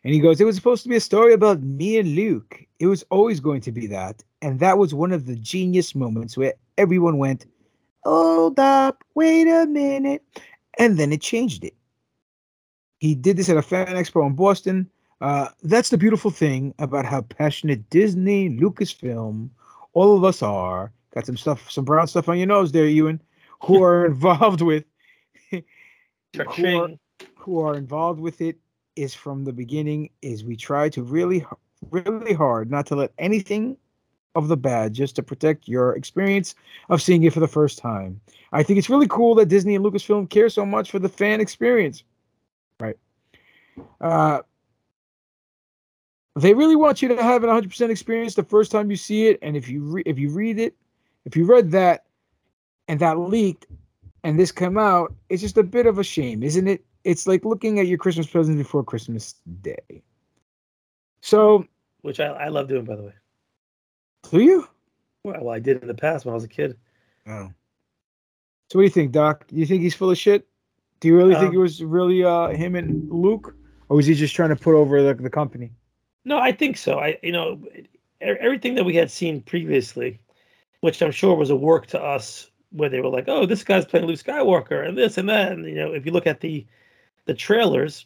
And he goes, It was supposed to be a story about me and Luke. It was always going to be that. And that was one of the genius moments where everyone went, Hold up, wait a minute. And then it changed it. He did this at a fan expo in Boston. Uh, that's the beautiful thing about how passionate Disney, Lucasfilm, all of us are. Got some stuff, some brown stuff on your nose there, Ewan, who *laughs* are involved with *laughs* who are, who are involved with it is from the beginning is we try to really really hard not to let anything of the bad just to protect your experience of seeing it for the first time. I think it's really cool that Disney and Lucasfilm care so much for the fan experience. Right. Uh they really want you to have an 100% experience the first time you see it and if you re- if you read it if you read that and that leaked and this come out it's just a bit of a shame isn't it it's like looking at your christmas present before christmas day so which I, I love doing by the way do you well, well i did in the past when i was a kid oh so what do you think doc do you think he's full of shit do you really Um, think it was really uh him and luke or was he just trying to put over the, the company No, I think so. I you know everything that we had seen previously, which I'm sure was a work to us, where they were like, "Oh, this guy's playing Luke Skywalker," and this and that. And you know, if you look at the the trailers,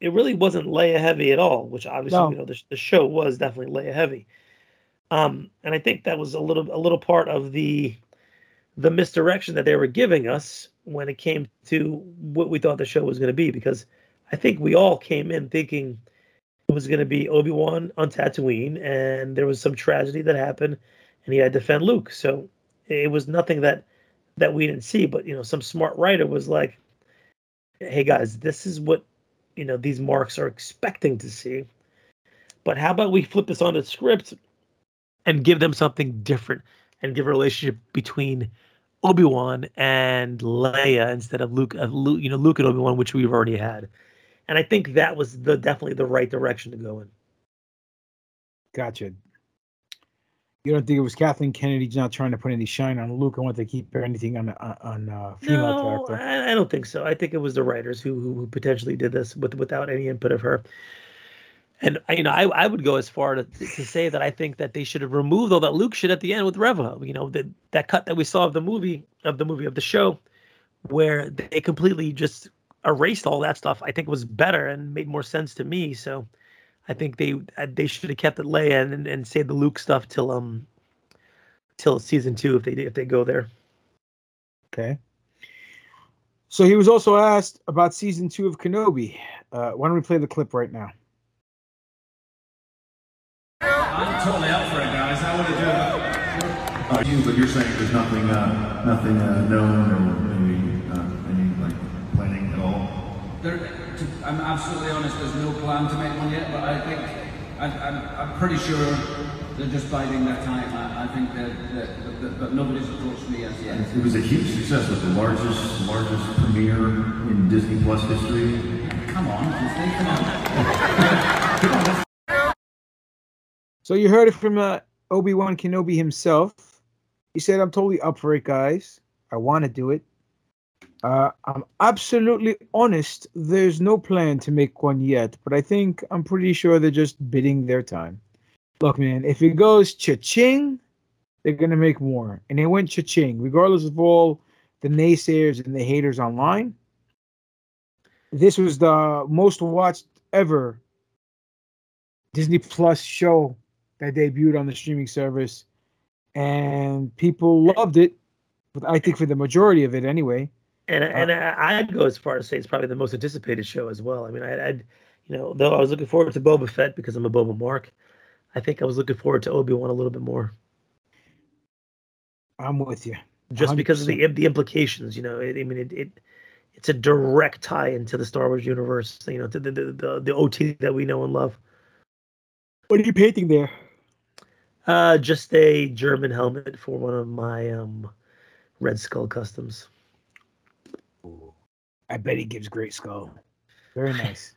it really wasn't Leia heavy at all. Which obviously, No. you know, the, the show was definitely Leia heavy. Um, and I think that was a little a little part of the the misdirection that they were giving us when it came to what we thought the show was going to be, because I think we all came in thinking it was going to be Obi Wan on Tatooine, and there was some tragedy that happened, and he had to defend Luke. So it was nothing that that we didn't see. But you know, some smart writer was like, "Hey guys, this is what you know these marks are expecting to see. But how about we flip this on the script and give them something different, and give a relationship between." Obi Wan and Leia instead of Luke, of Luke, you know, Luke and Obi Wan, which we've already had, and I think that was the definitely the right direction to go in. gotcha you don't think it was kathleen kennedy not trying to put any shine on luke and want to keep anything on on, on uh, female No, character I, I don't think so. I think it was the writers who who, who potentially did this with without any input of her. And you know, I, I would go as far to, to say that I think that they should have removed all that Luke shit at the end with Reva. You know, that that cut that we saw of the movie of the movie of the show, where they completely just erased all that stuff. I think was better and made more sense to me. So, I think they uh, they should have kept it Leia and, and saved the Luke stuff till um till season two if they if they go there. Okay. So he was also asked about season two of Kenobi. Uh, why don't we play the clip right now? I'm totally up for it, guys. I want to do it. Uh, you, but you're saying there's nothing, uh, nothing uh, known or maybe uh, any like planning at all. There, to, I'm absolutely honest. There's no plan to make one yet, but I think I, I'm, I'm pretty sure they're just biding their time. I, I think that, that, but nobody's approached me as yet. It was a huge success, with the largest, largest premiere in Disney Plus history. Come on, Disney, come on. *laughs* So you heard it from uh, Obi Wan Kenobi himself. He said, "I'm totally up for it, guys. I want to do it. Uh, I'm absolutely honest. There's no plan to make one yet, but I think I'm pretty sure they're just bidding their time. Look, man, if it goes cha-ching, they're gonna make more, and they went cha-ching, regardless of all the naysayers and the haters online. This was the most watched ever Disney Plus show that debuted on the streaming service, and people loved it. But I think for the majority of it, anyway. And uh, and I- I'd go as far as say it's probably the most anticipated show as well. I mean, I, I'd you know though I was looking forward to Boba Fett because I'm a Boba Mark. I think I was looking forward to Obi Wan a little bit more, I'm with you. just because of the the implications. You know, it, I mean, it, it it's a direct tie into the Star Wars universe. You know, to the the, the the OT that we know and love. What are you painting there? Uh, just a German helmet for one of my um Red Skull customs. I bet he gives great skull. Very *laughs* nice.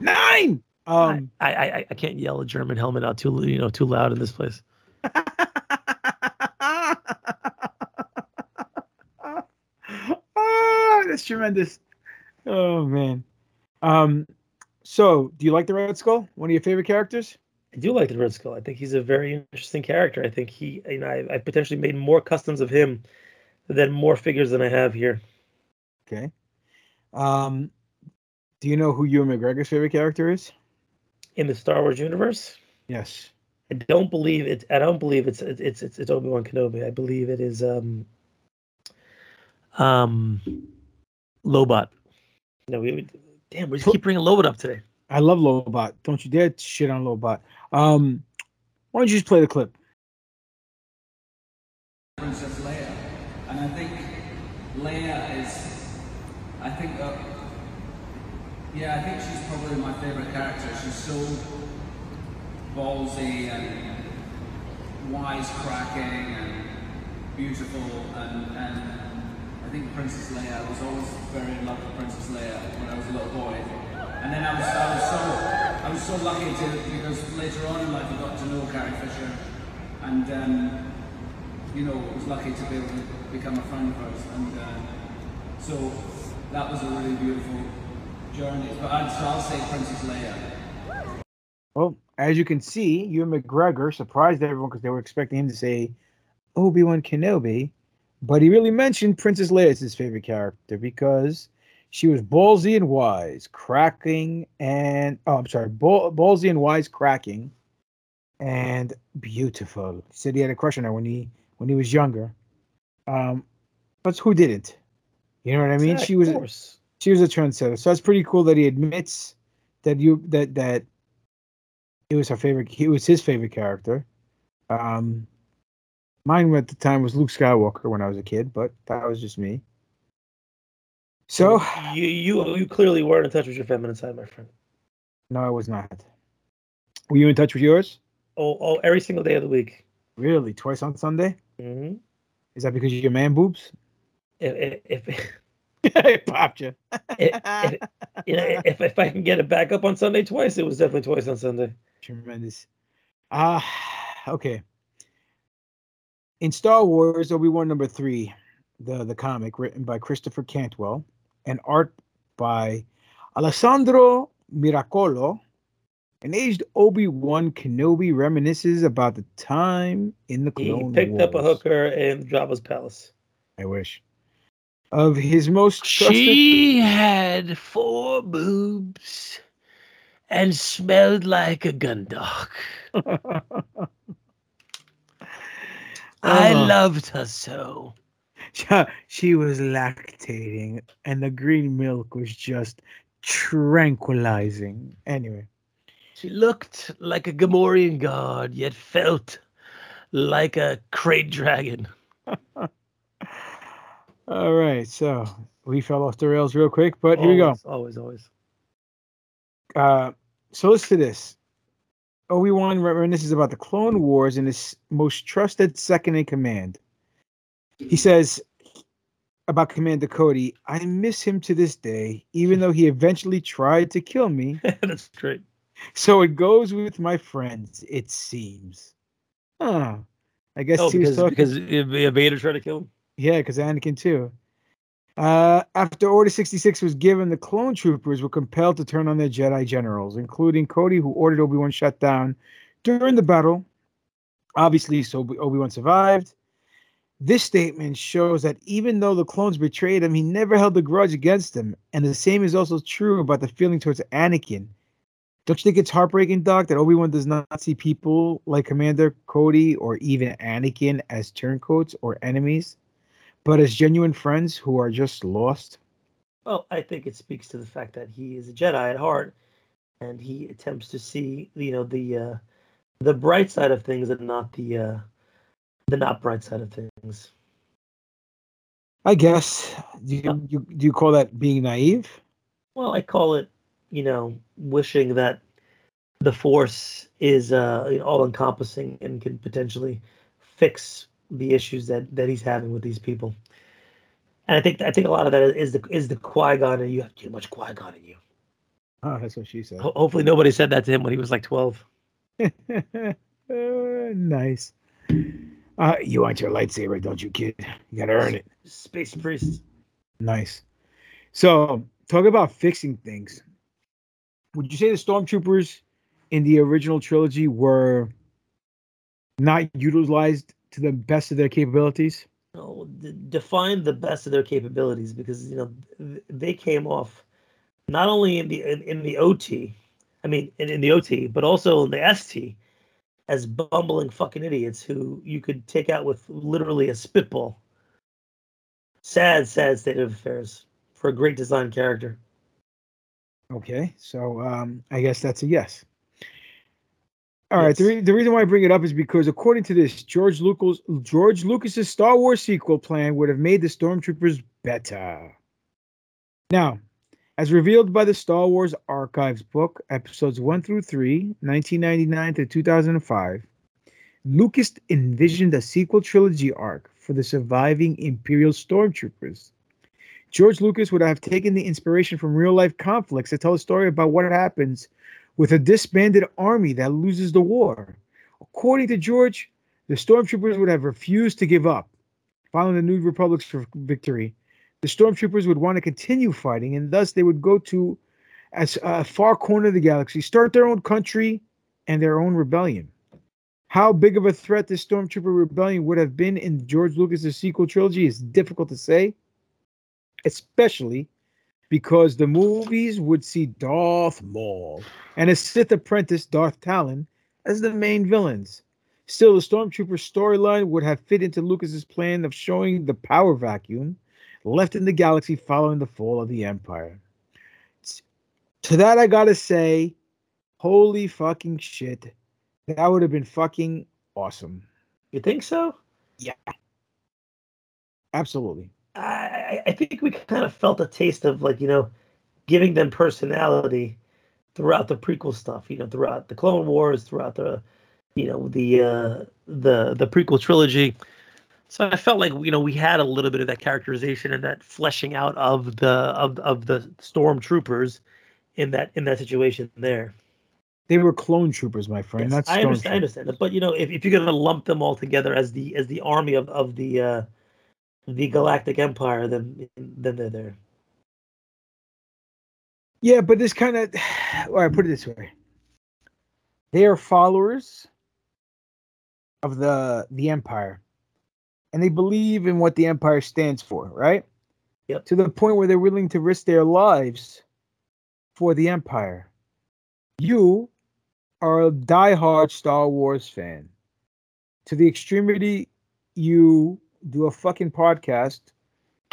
Nine. Um, I, I I can't yell a German helmet out too you know too loud in this place. *laughs* ah, that's tremendous. Oh man. Um, so do you like the Red Skull? One of your favorite characters? I do like the Red Skull. I think he's a very interesting character. I think he, you know, I, I potentially made more customs of him than more figures than I have here. Okay. Um, do you know who Ewan McGregor's favorite character is? In the Star Wars universe, Yes. I don't believe it. I don't believe it's it's it's, it's Obi Wan Kenobi. I believe it is um um Lobot. No, we, we damn, we just keep bringing Lobot up today. I love Lobot. Don't you dare shit on Lobot. Um, why don't you just play the clip? Princess Leia, and I think Leia is, I think, uh, yeah, I think she's probably my favorite character. She's so ballsy and wisecracking and beautiful, and and I think Princess Leia. I was always very in love with Princess Leia when I was a little boy, and then I was I was so I was so lucky to because later on in life I got to know Carrie Fisher, and. Um, you know, was lucky to be able to become a friend of hers. And uh, so that was a really beautiful journey. But I'd, so I'll say Princess Leia. Well, as you can see, Ewan McGregor surprised everyone because they were expecting him to say Obi Wan Kenobi, but he really mentioned Princess Leia as his favorite character because she was ballsy and wise, cracking and oh, I'm sorry, ball, ballsy and wise, cracking, and beautiful. He said he had a crush on her when he when he was younger. Um, but who didn't? You know what I mean? Yeah, she was course. she was a trendsetter. So that's pretty cool that he admits that you that that it was her favorite. He was his favorite character. Um, mine at the time was Luke Skywalker when I was a kid, but that was just me. So you you you clearly weren't in touch with your feminine side, my friend. no, I was not. Were you in touch with yours? Oh, oh, every single day of the week. Really? Twice on Sunday? Mm-hmm. Is that because of your man boobs? If if, if, *laughs* it popped you. if, if, you know, if if I can get it back up on Sunday twice, it was definitely twice on Sunday. Tremendous. Ah, okay. In Star Wars, Obi Wan number three, the the comic written by Christopher Cantwell and art by Alessandro Miracolo, an aged Obi Wan Kenobi reminisces about the time in the Clone He picked Wars. up a hooker in Jabba's palace. I wish. Of his most trusted. She had four boobs and smelled like a gun dog. *laughs* I Uh-huh. loved her so. *laughs* she was lactating, and the green milk was just tranquilizing. Anyway, She looked like a Gamorrean god, yet felt like a krayt dragon. *laughs* all right. So we fell off the rails real quick, but here we go. Always, Always, always. Uh, so listen to this. Obi Wan reminisces about the Clone Wars and his most trusted second in command. He says about Commander Cody, I miss him to this day, even though he eventually tried to kill me. *laughs* That's great. So it goes with my friends, it seems. Huh. I guess Oh, he was because talking. because Vader tried to kill him. Yeah, because Anakin too. Uh, after Order 66 was given, the clone troopers were compelled to turn on their Jedi generals, including Cody, who ordered Obi Wan shut down during the battle. Obviously, so Obi Wan survived. This statement shows that even though the clones betrayed him, he never held a grudge against them. And the same is also true about the feeling towards Anakin. Don't you think it's heartbreaking, Doc, that Obi Wan does not see people like Commander Cody or even Anakin as turncoats or enemies, but as genuine friends who are just lost? Well, I think it speaks to the fact that he is a Jedi at heart, and he attempts to see, you know, the uh, the bright side of things and not the uh, the not bright side of things. I guess. Do you, you do you call that being naive? Well, I call it, you know, wishing that the Force is uh, all encompassing and can potentially fix the issues that that he's having with these people. And I think I think a lot of that is the is the Qui Gon, and you have too much Qui Gon in you. Oh, that's what she said. Ho- hopefully, nobody said that to him when he was like twelve. Uh, *laughs* nice. Uh, you want your lightsaber, don't you, kid? You gotta earn it. Space priest. Nice. So, talk about fixing things. Would you say the stormtroopers in the original trilogy were not utilized to the best of their capabilities? No, d- define the best of their capabilities because you know they came off not only in the in, in the OT, I mean in, in the OT, but also in the ST as bumbling fucking idiots who you could take out with literally a spitball. Sad, sad state of affairs for a great design character. Okay, so um, I guess that's a yes. All right. The, re- the reason why I bring it up is because according to this, George Lucas George Lucas's Star Wars sequel plan would have made the stormtroopers better. Now, as revealed by the Star Wars Archives book, episodes 1 through 3, 1999 to 2005, Lucas envisioned a sequel trilogy arc for the surviving Imperial stormtroopers. George Lucas would have taken the inspiration from real life conflicts to tell a story about what happens with a disbanded army that loses the war. According to George, the stormtroopers would have refused to give up. Following the New Republic's victory, the stormtroopers would want to continue fighting, and thus they would go to as a far corner of the galaxy, start their own country and their own rebellion. How big of a threat this stormtrooper rebellion would have been in George Lucas's sequel trilogy is difficult to say, especially because the movies would see Darth Maul and his Sith apprentice Darth Talon as the main villains. Still, the Stormtrooper storyline would have fit into Lucas's plan of showing the power vacuum left in the galaxy following the fall of the Empire. To that, I gotta say, holy fucking shit. That would have been fucking awesome. You think so? Yeah. Absolutely. I, I think we kind of felt a taste of like you know giving them personality throughout the prequel stuff you know throughout the clone wars throughout the you know the uh the the prequel trilogy so i felt like you know we had a little bit of that characterization and that fleshing out of the of of the stormtroopers in that in that situation there They were clone troopers, my friend. Yes, That's I understand, I understand that. But you know, if, if you're gonna lump them all together as the as the army of, of the uh the Galactic Empire, then then they're there. Yeah, but this kind of, *sighs* all right, put it this way: they are followers of the the Empire, and they believe in what the Empire stands for, right? Yep. To the point where they're willing to risk their lives for the Empire. You are a diehard Star Wars fan. To the extremity, you do a fucking podcast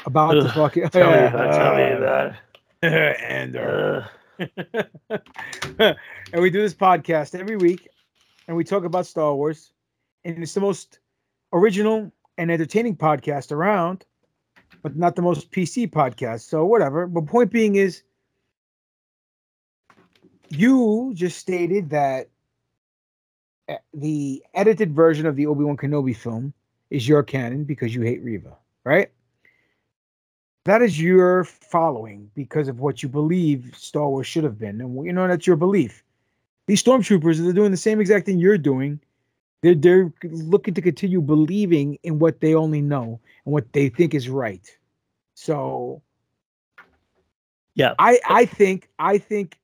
about the fucking. tell me *laughs* about- tell me *laughs* that. *laughs* and uh, and we do this podcast every week, and we talk about Star Wars, and it's the most original and entertaining podcast around, but not the most PC podcast. So whatever. But point being is, you just stated that uh, the edited version of the Obi Wan Kenobi film is your canon because you hate Reva, right? That is your following because of what you believe Star Wars should have been, and you know that's your belief. These stormtroopers, they're doing the same exact thing you're doing. They're they're looking to continue believing in what they only know and what they think is right. So, yeah, I I think I think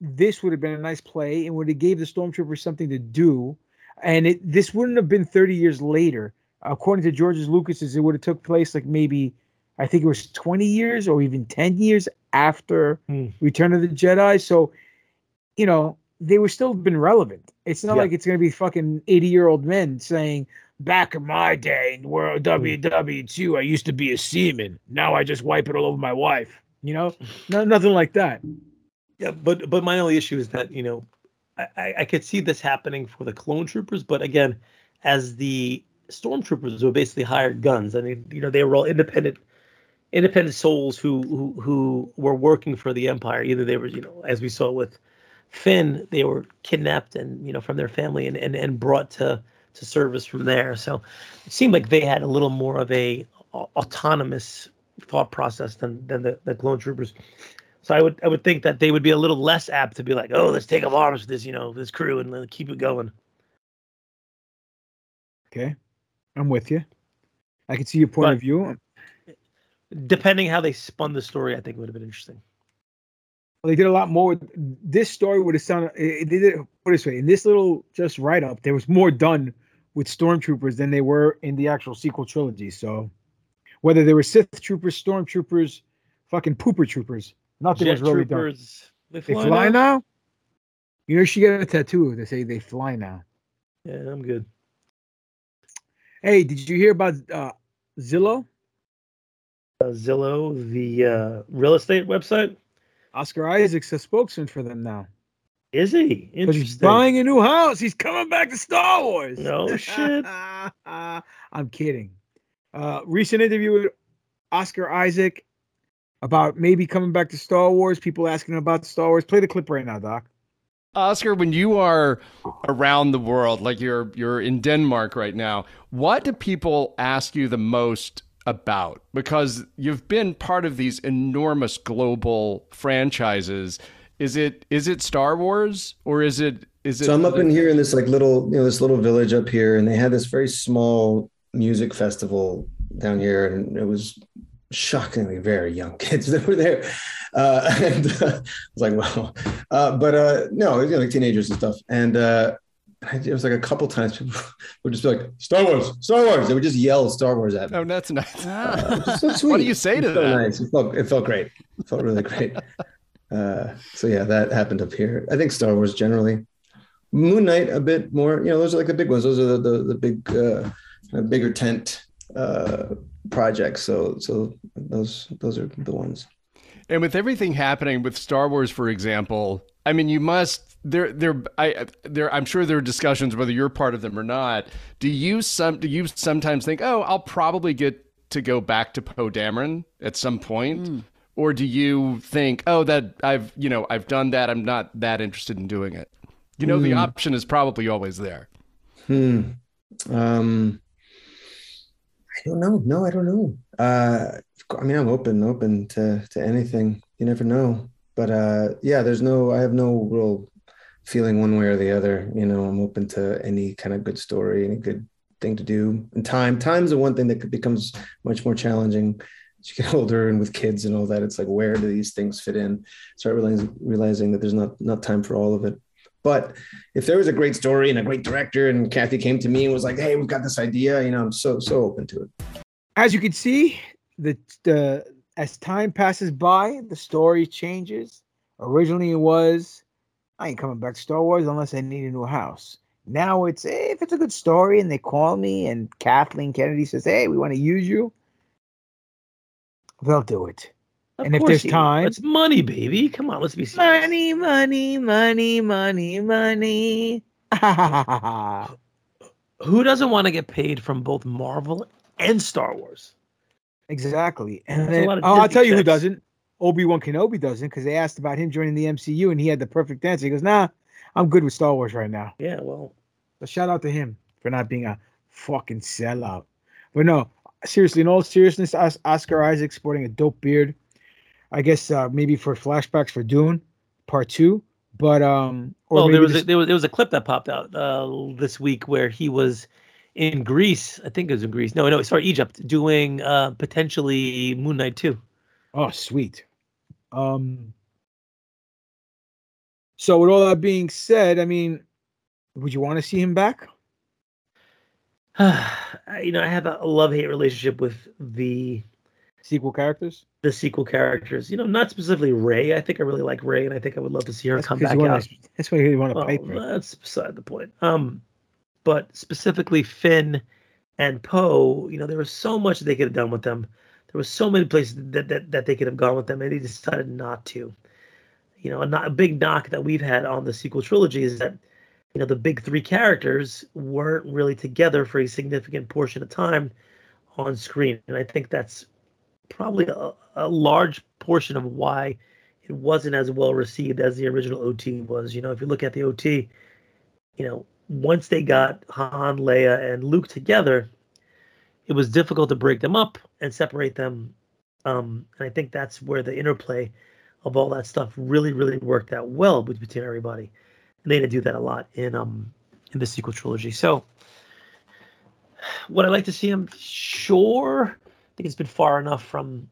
this would have been a nice play and would have gave the stormtroopers something to do, and it this wouldn't have been 30 years later. According to George's Lucas's, it would have took place like maybe I think it was 20 years or even 10 years after hmm. Return of the Jedi. So, you know, they were still been relevant. It's not Yeah. like it's going to be fucking 80 year old men saying, back in my day in World hmm. WW2, I used to be a seaman. Now I just wipe it all over my wife. You know, *laughs* no, nothing like that. Yeah, but but my only issue is that you know, I, I I could see this happening for the clone troopers, but again, as the stormtroopers were basically hired guns. I mean, you know, they were all independent, independent souls who who who were working for the empire. Either they were, you know, as we saw with Finn, they were kidnapped and you know from their family and and, and brought to to service from there. So it seemed like they had a little more of a au- autonomous thought process than than the, the clone troopers. So I would I would think that they would be a little less apt to be like, oh, let's take up arms with this, you know, this crew and uh, keep it going. Okay. I'm with you. I can see your point But- of view. Depending how they spun the story, I think it would have been interesting. Well, they did a lot more. with- This story would have sounded. It, they did it put it this way. In this little just write up, there was more done with stormtroopers than they were in the actual sequel trilogy. So, whether they were Sith troopers, stormtroopers, fucking pooper troopers, nothing was Jet really done. troopers. They They fly, fly now? now. You know, she got a tattoo. They say they fly now. Yeah, I'm good. Hey, did you hear about uh, Zillow? Uh, Zillow, the uh, real estate website. Oscar Isaac's a spokesman for them now. Is he? 'Cause he's buying a new house. He's coming back to Star Wars. No *laughs* shit. I'm kidding. Uh, recent interview with Oscar Isaac about maybe coming back to Star Wars. People asking about Star Wars. Play the clip right now, Doc. Oscar, when you are around the world, like you're you're in Denmark right now, what do people ask you the most about? Because you've been part of these enormous global franchises. Is it is it Star Wars or is it is it so I'm up in here in this like little, you know, this little village up here, and they had this very small music festival down here, and it was shockingly very young *laughs* kids that were there. Uh, *laughs* and uh, I was like, wow. Uh, but uh, no, you know, like teenagers and stuff. And uh, *laughs* it was like a couple times people *laughs* would just be like, Star Wars, Star Wars. They would just yell Star Wars at me. Oh, that's nice. Uh, so sweet. *laughs* What do you say to It felt that? Nice. It felt, it felt great. It felt really great. Uh, so yeah, that happened up here. I think Star Wars generally. Moon Knight a bit more. You know, those are like the big ones. Those are the the, the big, uh, bigger tent uh, projects. So so those those are the ones. And with everything happening with Star Wars, for example, I mean, you must there there I there I'm sure there are discussions whether you're part of them or not. Do you some do you sometimes think, oh, I'll probably get to go back to Poe Dameron at some point? Or do you think, oh, that I've you know I've done that, I'm not that interested in doing it? You know, the Hmm. option is probably always there. Hmm. Um. I don't know. No, I don't know. Uh, I mean, I'm open, open to to anything. You never know. But uh, yeah, there's no. I have no real feeling one way or the other. You know, I'm open to any kind of good story, any good thing to do. And time, time's the one thing that becomes much more challenging as you get *laughs* older and with kids and all that. It's like, where do these things fit in? Start realizing realizing that there's not not time for all of it. But if there was a great story and a great director, and Kathy came to me and was like, "Hey, we've got this idea," you know, I'm so so open to it. As you can see, the the as time passes by, the story changes. Originally, it was, I ain't coming back to Star Wars unless I need a new house. Now it's hey, if it's a good story and they call me and Kathleen Kennedy says, "Hey, we want to use you," they'll do it. Of and if there's will. time, it's money, baby. Come on, let's be serious. money, money, money, money, money. *laughs* Who doesn't want to get paid from both Marvel and Star Wars? Exactly. And That's then, oh, I'll tell you who doesn't. Obi Wan Kenobi doesn't because they asked about him joining the MCU and he had the perfect answer. He goes, "Nah, I'm good with Star Wars right now." Yeah, well, but shout out to him for not being a fucking sellout. But no, seriously, in all seriousness, Oscar Isaac sporting a dope beard. I guess uh, maybe for flashbacks for Dune Part Two, but um, or well, there was a, there was there was a clip that popped out uh, this week where he was in Greece. I think it was in Greece. No, no, sorry, Egypt, doing uh, potentially Moon Knight two. Oh, sweet. Um. So with all that being said, I mean, would you want to see him back? *sighs* you know, I have a love hate relationship with the sequel characters. The sequel characters, you know, not specifically Rey. I think I really like Rey, and I think I would love to see her come back out. That's why you want to Well, pipe her. that's beside the point. Um, but specifically Finn and Poe, you know, there was so much they could have done with them. There was so many places that, that, that they could have gone with them, and they decided not to. You know, a, not, a big knock that we've had on the sequel trilogy is that, you know, the big three characters weren't really together for a significant portion of time on screen, and I think that's probably a, a large portion of why it wasn't as well received as the original OT was. You know, if you look at the OT, you know, once they got Han, Leia, and Luke together, it was difficult to break them up and separate them. Um, and I think that's where the interplay of all that stuff really, really worked out well between everybody. And they didn't do that a lot in um in the sequel trilogy. So would I like to see him? Sure. I think it's been far enough from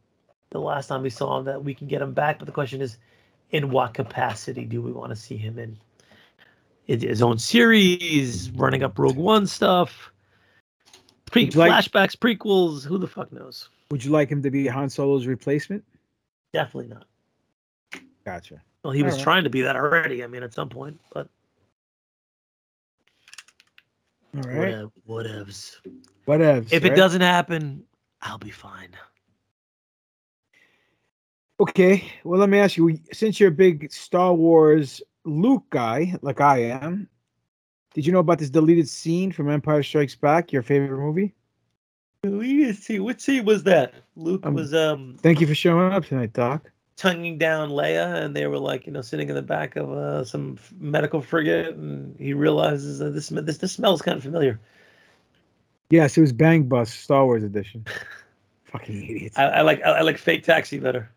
the last time we saw him that we can get him back. But the question is, in what capacity do we want to see him in? In His own series, running up Rogue One stuff, pre like- flashbacks, prequels. Who the fuck knows? Would you like him to be Han Solo's replacement? Definitely not. Gotcha. Well, he was Alright. trying to be that already. I mean, at some point, but All right. whatever, whatevs. Whatevs. If it doesn't happen, I'll be fine. Okay. Well, let me ask you. Since you're a big Star Wars Luke guy, like I am, did you know about this deleted scene from Empire Strikes Back? Your favorite movie? Deleted scene. What scene was that? Luke Um, was um Thank you for showing up tonight, Doc. tonguing down Leia, and they were like, you know, sitting in the back of uh, some medical frigate, and he realizes that this this this smells kind of familiar. Yes, it was Bang Bus Star Wars edition. *laughs* Fucking idiots. I, I like I, I like Fake Taxi better.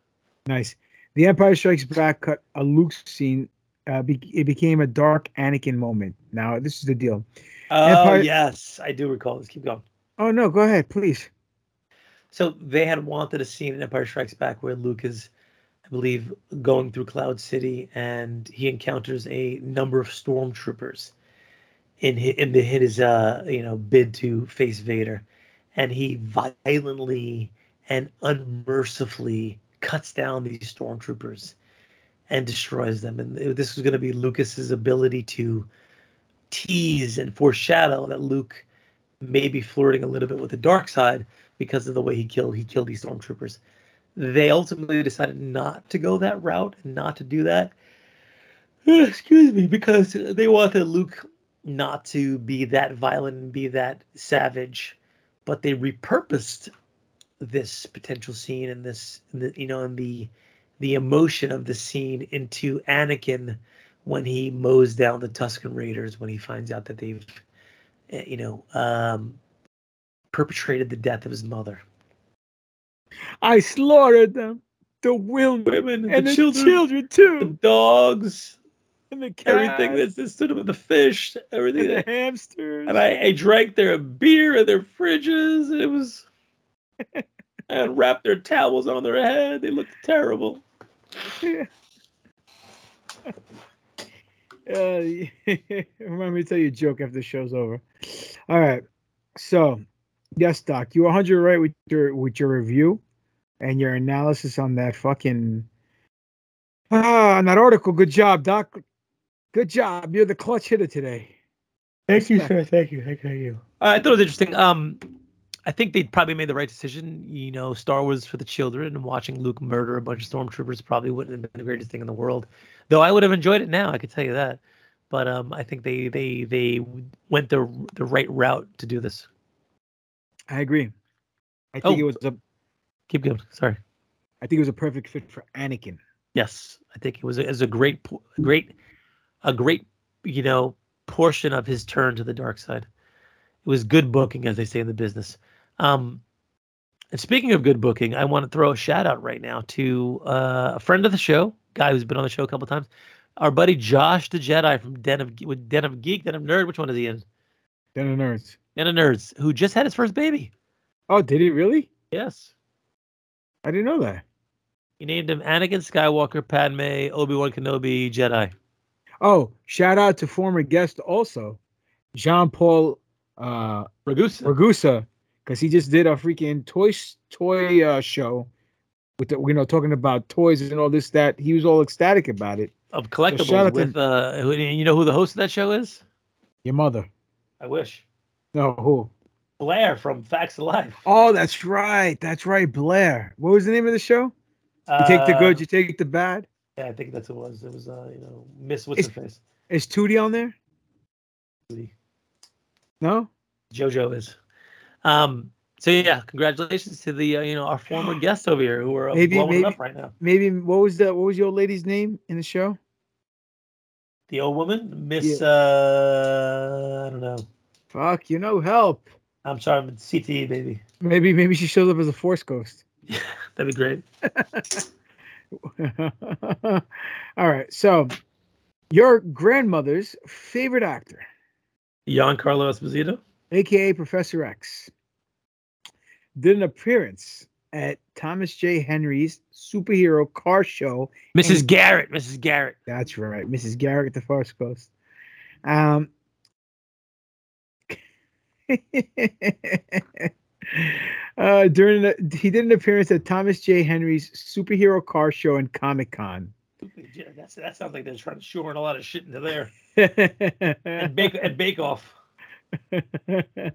Nice. The Empire Strikes Back cut a Luke scene. Uh, be- it became a dark Anakin moment. Now, this is the deal. Oh Empire- yes, I do recall this. Keep going. Oh no, go ahead, please. So they had wanted a scene in Empire Strikes Back where Luke is, I believe, going through Cloud City and he encounters a number of stormtroopers in his, in the in his uh you know bid to face Vader, and he violently and unmercifully cuts down these stormtroopers and destroys them. And this was going to be Lucas's ability to tease and foreshadow that Luke may be flirting a little bit with the dark side because of the way he killed he killed these stormtroopers. They ultimately decided not to go that route and not to do that. *sighs* Excuse me, because they wanted Luke not to be that violent and be that savage, but they repurposed this potential scene and this, you know, in the the emotion of the scene into Anakin when he mows down the Tusken Raiders when he finds out that they've, eh, you know, um, perpetrated the death of his mother. I slaughtered them. The women, and, the, children, too. the dogs, and the everything cats, that's that stood up with the fish, everything. and the hamsters. and I, I drank their beer and their fridges. And it was, *laughs* and wrapped their towels on their head. They looked terrible. Uh, *laughs* remind me to tell you a joke after the show's over. All right. So, yes, Doc, you were 100 right with your with your review and your analysis on that fucking ah on that article. Good job, Doc. Good job. You're the clutch hitter today. Thank you, sir. Thank you. Thank you. I thought it was interesting. Um, I think they probably made the right decision. You know, Star Wars for the children and watching Luke murder a bunch of stormtroopers probably wouldn't have been the greatest thing in the world. Though I would have enjoyed it now, I could tell you that. But um, I think they they they went the the right route to do this. I agree. I think Oh. it was a Keep going. Sorry. I think it was a perfect fit for Anakin. Yes, I think it was a, it was a great, great, a great, you know, portion of his turn to the dark side. It was good booking, as they say in the business. Um, and speaking of good booking, I want to throw a shout out right now to uh, a friend of the show, guy who's been on the show a couple times, our buddy Josh the Jedi from Den of with Den of Geek, Den of Nerd. Which one is he in? Den of Nerds. Den of Nerds, who just had his first baby. Oh, did he really? Yes, I didn't know that. he named him Anakin Skywalker, Padme, Obi Wan Kenobi, Jedi. Oh, shout out to former guest also, Jean Paul uh Ragusa. Ragusa, because he just did a freaking toy toy uh, show with the, you know talking about toys and all this that he was all ecstatic about it. of collectibles to- with uh who- you know who the host of that show is? Your mother? I wish. No, who? Blair from Facts of Life. Oh, that's right. That's right. Blair. What was the name of the show? You take the Uh, good, you take the bad. Yeah, I think that's what it was. It was uh, you know, Miss what's her face. Is Tootie on there? No. JoJo is. Um so yeah, congratulations to the uh, you know our former *gasps* guests over here who are Maybe, blowing maybe, up right now. maybe. What was the what was your lady's name in the show? The old woman, Miss uh I don't know. Fuck, you know, help. I'm sorry, I'm CTE baby. Maybe maybe she shows up as a force ghost. *laughs* Yeah, That'd be great. *laughs* All right. So, your grandmother's favorite actor, Giancarlo Esposito. Aka Professor X, did an appearance at Thomas J. Henry's superhero car show. Mrs. and- Garrett, Mrs. Garrett. That's right, Mrs. Garrett, at the Force Ghost. Um, *laughs* uh, during the, he did an appearance at Thomas J. Henry's superhero car show and Comic Con. That sounds like they're trying to shoehorn a lot of shit into there. *laughs* and bake and bake off. *laughs*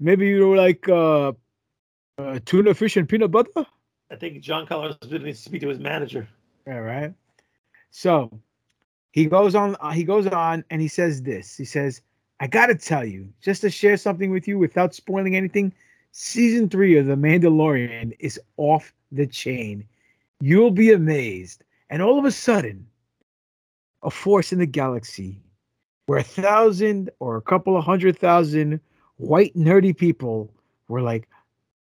Maybe you like uh, uh, tuna fish and peanut butter. I think John Colors needs to speak to his manager. All right. So he goes on. Uh, he goes on, and he says this. He says, "I got to tell you, just to share something with you without spoiling anything. Season three of The Mandalorian is off the chain. You'll be amazed. And all of a sudden, a force in the galaxy, where a thousand or a couple of hundred thousand white nerdy people were like."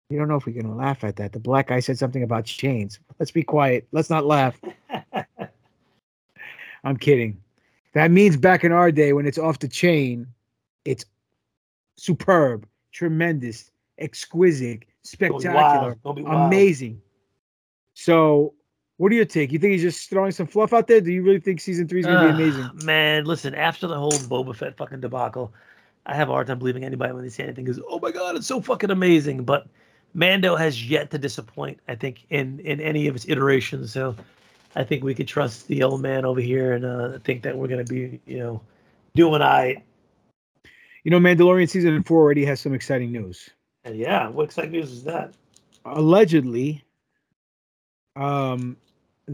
You don't know if we can laugh at that. The black guy said something about chains. Let's be quiet. Let's not laugh. *laughs* I'm kidding. That means back in our day when it's off the chain, it's superb, tremendous, exquisite, spectacular, Gonna amazing. So, what do you take? You think he's just throwing some fluff out there? Do you really think season three is going to Ugh, be amazing? Man, listen, after the whole Boba Fett fucking debacle, I have a hard time believing anybody when they say anything goes, "Oh my god, it's so fucking amazing." But Mando has yet to disappoint. I think in in any of its iterations. So I think we could trust the old man over here and uh, think that we're gonna be, you know, doing I. You know, Mandalorian season four already has some exciting news. And yeah, what exciting news is that? allegedly um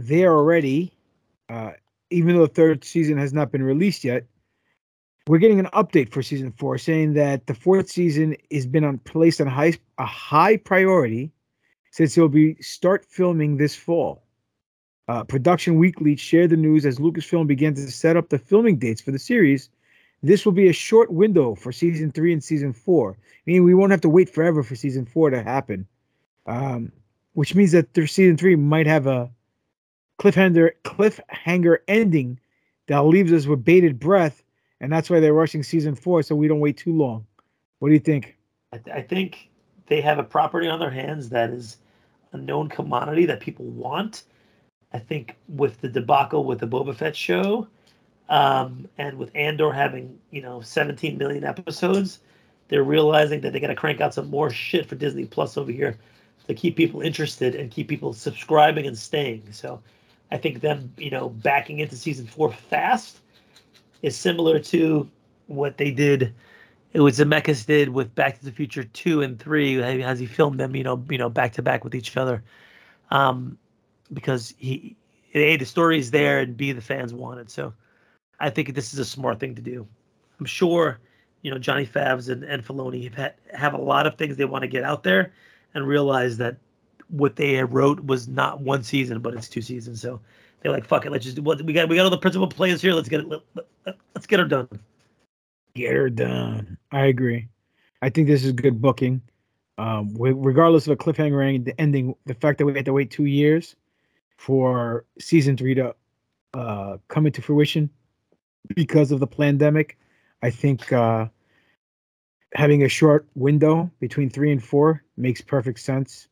they're already uh even though the third season has not been released yet we're getting an update for season four saying that the fourth season has been on placed on high a high priority since it'll be start filming this fall. Uh, production weekly shared the news as lucasfilm began to set up the filming dates for the series. This will be a short window for season three and season four meaning we won't have to wait forever for season four to happen. Um, which means that their season three might have a cliffhanger cliffhanger ending that leaves us with bated breath, and that's why they're rushing season four so we don't wait too long. What do you think? I, th- I think they have a property on their hands that is a known commodity that people want. I think with the debacle with the Boba Fett show, um, and with Andor having you know 17 million episodes, they're realizing that they got to crank out some more shit for Disney Plus over here to keep people interested and keep people subscribing and staying. So I think them you know backing into season four fast is similar to what they did. It was Zemeckis did with Back to the Future two and three as he filmed them, you know, you know, back to back with each other, um, because he a the story is there and b the fans want it. So I think this is a smart thing to do. I'm sure, you know, Johnny Favs and, and Filoni have, had, have a lot of things they want to get out there and realize that what they wrote was not one season, but it's two seasons. So they're like, fuck it, let's just do what we got. We got all the principal players here. Let's get it. Let, let, let's get her done. Get her done. I agree. I think this is good booking. Um, regardless of a cliffhanger end- ending, the fact that we had to wait two years for season three to uh, come into fruition because of the pandemic, I think uh, having a short window between three and four makes perfect sense.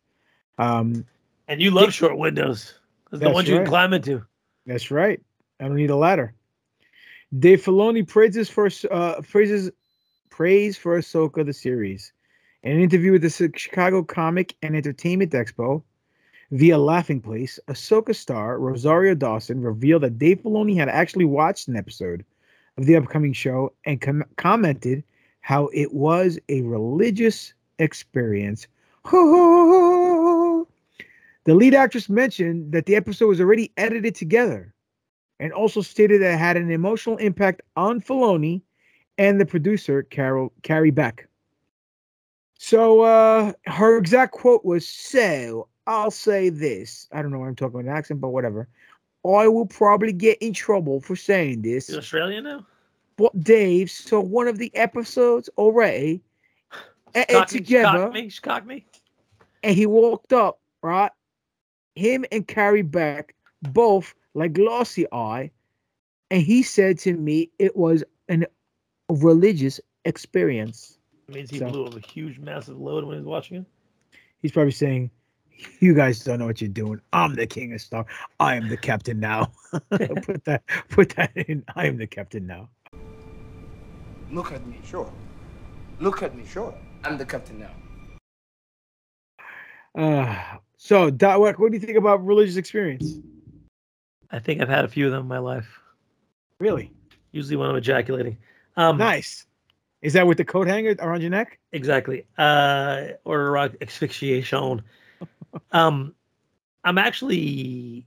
Um, And you love short windows. That's the ones you can climb into. That's right. I don't need a ladder. Dave Filoni praises for uh, praises praise for Ahsoka the series. In an interview with the Chicago Comic and Entertainment Expo via Laughing Place, Ahsoka star Rosario Dawson revealed that Dave Filoni had actually watched an episode of the upcoming show and com- commented how it was a religious experience. The lead actress mentioned that the episode was already edited together and also stated that it had an emotional impact on Filoni and the producer, Carol Carrie Beck. So uh her exact quote was, So I'll say this. I don't know why I'm talking with an accent, but whatever. I will probably get in trouble for saying this. Is Australia now? But Dave saw one of the episodes already me, together cock me, cock me. and he walked up, right? Him and Carrie Beck, both like glossy eye, and he said to me it was an religious experience. It means he So- blew a huge, massive load when he was watching it. He's probably saying You guys don't know what you're doing. I'm the king of Star. I am the captain now. *laughs* put that put that in. I am the captain now. Look at me, sure. Look at me, sure. I'm the captain now. Uh, so, what do you think about religious experience? I think I've had a few of them in my life. Really? Usually when I'm ejaculating. Um, nice. Is that with the coat hanger around your neck? Exactly. Uh, or asphyxiation. *laughs* um, I'm actually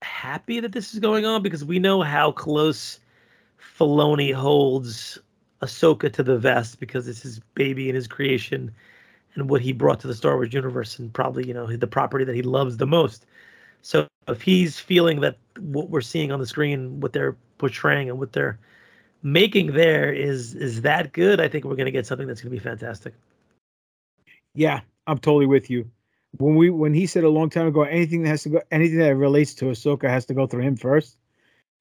happy that this is going on because we know how close Filoni holds Ahsoka to the vest because it's his baby and his creation and what he brought to the Star Wars universe and probably, you know, the property that he loves the most. So if he's feeling that what we're seeing on the screen, what they're portraying and what they're making there is is that good, I think we're going to get something that's going to be fantastic. Yeah, I'm totally with you. When we when he said a long time ago, anything that has to go, anything that relates to Ahsoka has to go through him first.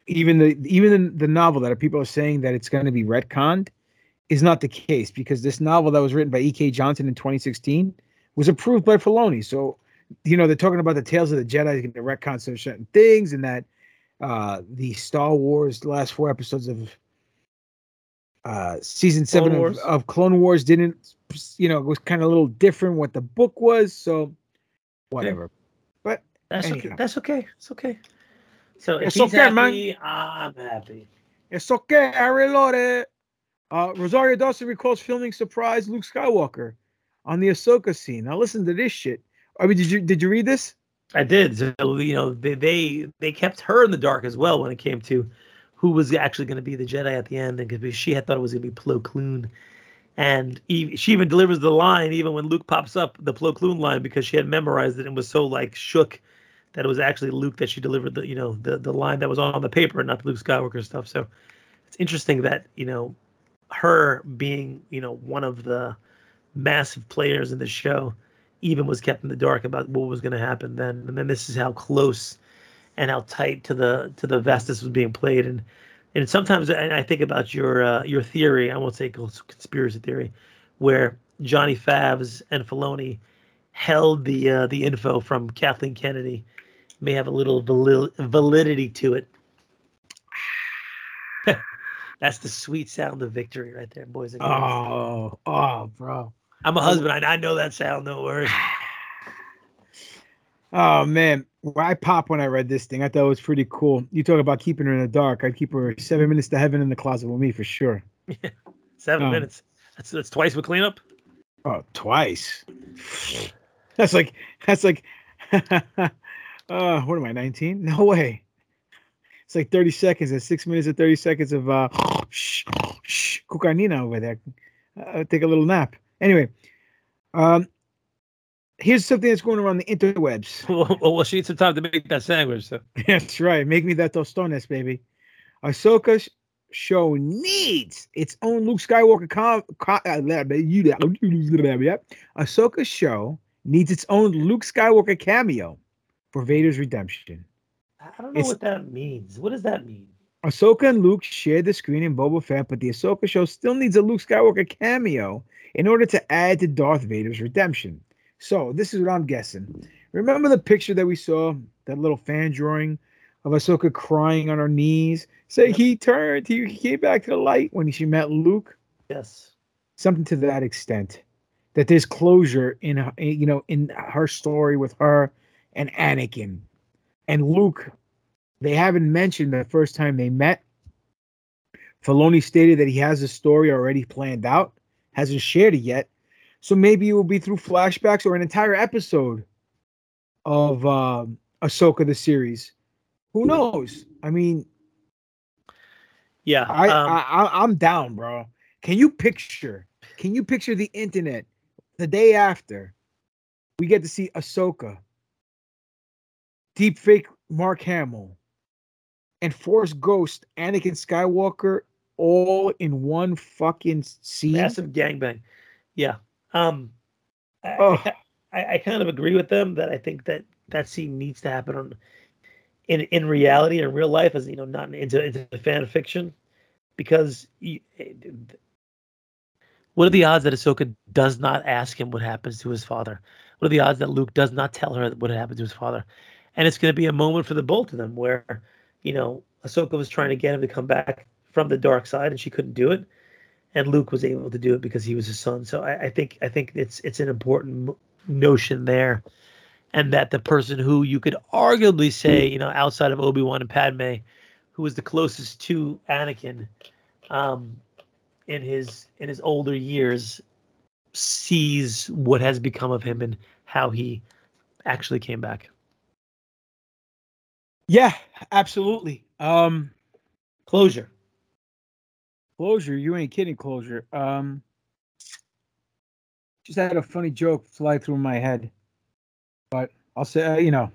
Even the even the, the novel that people are saying that it's going to be retconned is not the case because this novel that was written by E.K. Johnston in 2016 was approved by Filoni. So, you know, they're talking about the Tales of the Jedi and the retcon certain things, and that uh the Star Wars the last four episodes of uh season seven of, of, Clone Wars didn't, you know, it was kind of a little different what the book was. So, whatever. Yeah. But that's anyhow. okay. That's okay. It's okay. So if it's he's okay, happy, man. I'm happy. It's okay. I reload it. Uh, Rosario Dawson recalls filming surprise Luke Skywalker on the Ahsoka scene. Now listen to this shit. I mean, did you did you read this? I did. So, you know, they, they they kept her in the dark as well when it came to who was actually going to be the Jedi at the end, and because she had thought it was going to be Plo Koon, and he, she even delivers the line even when Luke pops up the Plo Koon line because she had memorized it and was so like shook that it was actually Luke that she delivered the you know the the line that was on the paper and not the Luke Skywalker stuff. So it's interesting that you know her being, you know, one of the massive players in the show, even was kept in the dark about what was going to happen then. And then this is how close and how tight to the to the vest this was being played. And and sometimes I, I think about your uh, your theory. I won't say conspiracy theory, where Johnny Favs and Filoni held the uh, the info from Kathleen Kennedy may have a little validity to it. That's the sweet sound of victory right there, boys and girls. Oh, oh, bro. I'm a husband. I, I know that sound. No worries. *sighs* Oh man, I pop when I read this thing. I thought it was pretty cool. You talk about keeping her in the dark. I'd keep her seven minutes to heaven in the closet with me for sure. Yeah, seven um, minutes. That's that's twice with cleanup. Oh, twice. That's like that's like. *laughs* uh, what am I? Nineteen? No way. It's like 30 seconds and six minutes and 30 seconds of uh, *gasps* shh, shh, cocaine over there. Uh, take a little nap. Anyway, um, here's something that's going around the interwebs. *laughs* well, well, she needs some time to make that sandwich. So. *laughs* That's right. Make me that tostones, baby. Ahsoka show needs its own Luke Skywalker. Com- com- Ahsoka show needs its own Luke Skywalker cameo for Vader's redemption. I don't know it's, what that means. What does that mean? Ahsoka and Luke share the screen in Boba Fett, but the Ahsoka show still needs a Luke Skywalker cameo in order to add to Darth Vader's redemption. So this is what I'm guessing. Remember the picture that we saw, that little fan drawing of Ahsoka crying on her knees? Say he turned, he, he came back to the light when she met Luke. Yes. Something to that extent. That there's closure in you know in her story with her and Anakin and Luke, they haven't mentioned the first time they met. Filoni stated that he has a story already planned out, hasn't shared it yet. So maybe it will be through flashbacks or an entire episode of uh, Ahsoka the series. Who knows? I mean, yeah, I, um, I, I I'm down, bro. Can you picture? Can you picture the internet the day after we get to see Ahsoka deep fake Mark Hamill, and Force Ghost Anakin Skywalker all in one fucking scene. Massive gangbang. Yeah. Um I, oh. I, I, kind of agree with them that I think that that scene needs to happen on in in reality in real life as you know not into into fan fiction because you, what are the odds that Ahsoka does not ask him what happens to his father? what are the odds that Luke does not tell her what happened to his father? And it's going to be a moment for the both of them where, you know, Ahsoka was trying to get him to come back from the dark side, and she couldn't do it, and Luke was able to do it because he was his son. So I, I think I think it's it's an important notion there, and that the person who you could arguably say, you know, outside of Obi Wan and Padme, who was the closest to Anakin, um, in his in his older years, sees what has become of him and how he actually came back. Yeah, absolutely. Um, closure. Closure. You ain't kidding. Closure. Um, just had a funny joke fly through my head, but I'll say, uh, you know,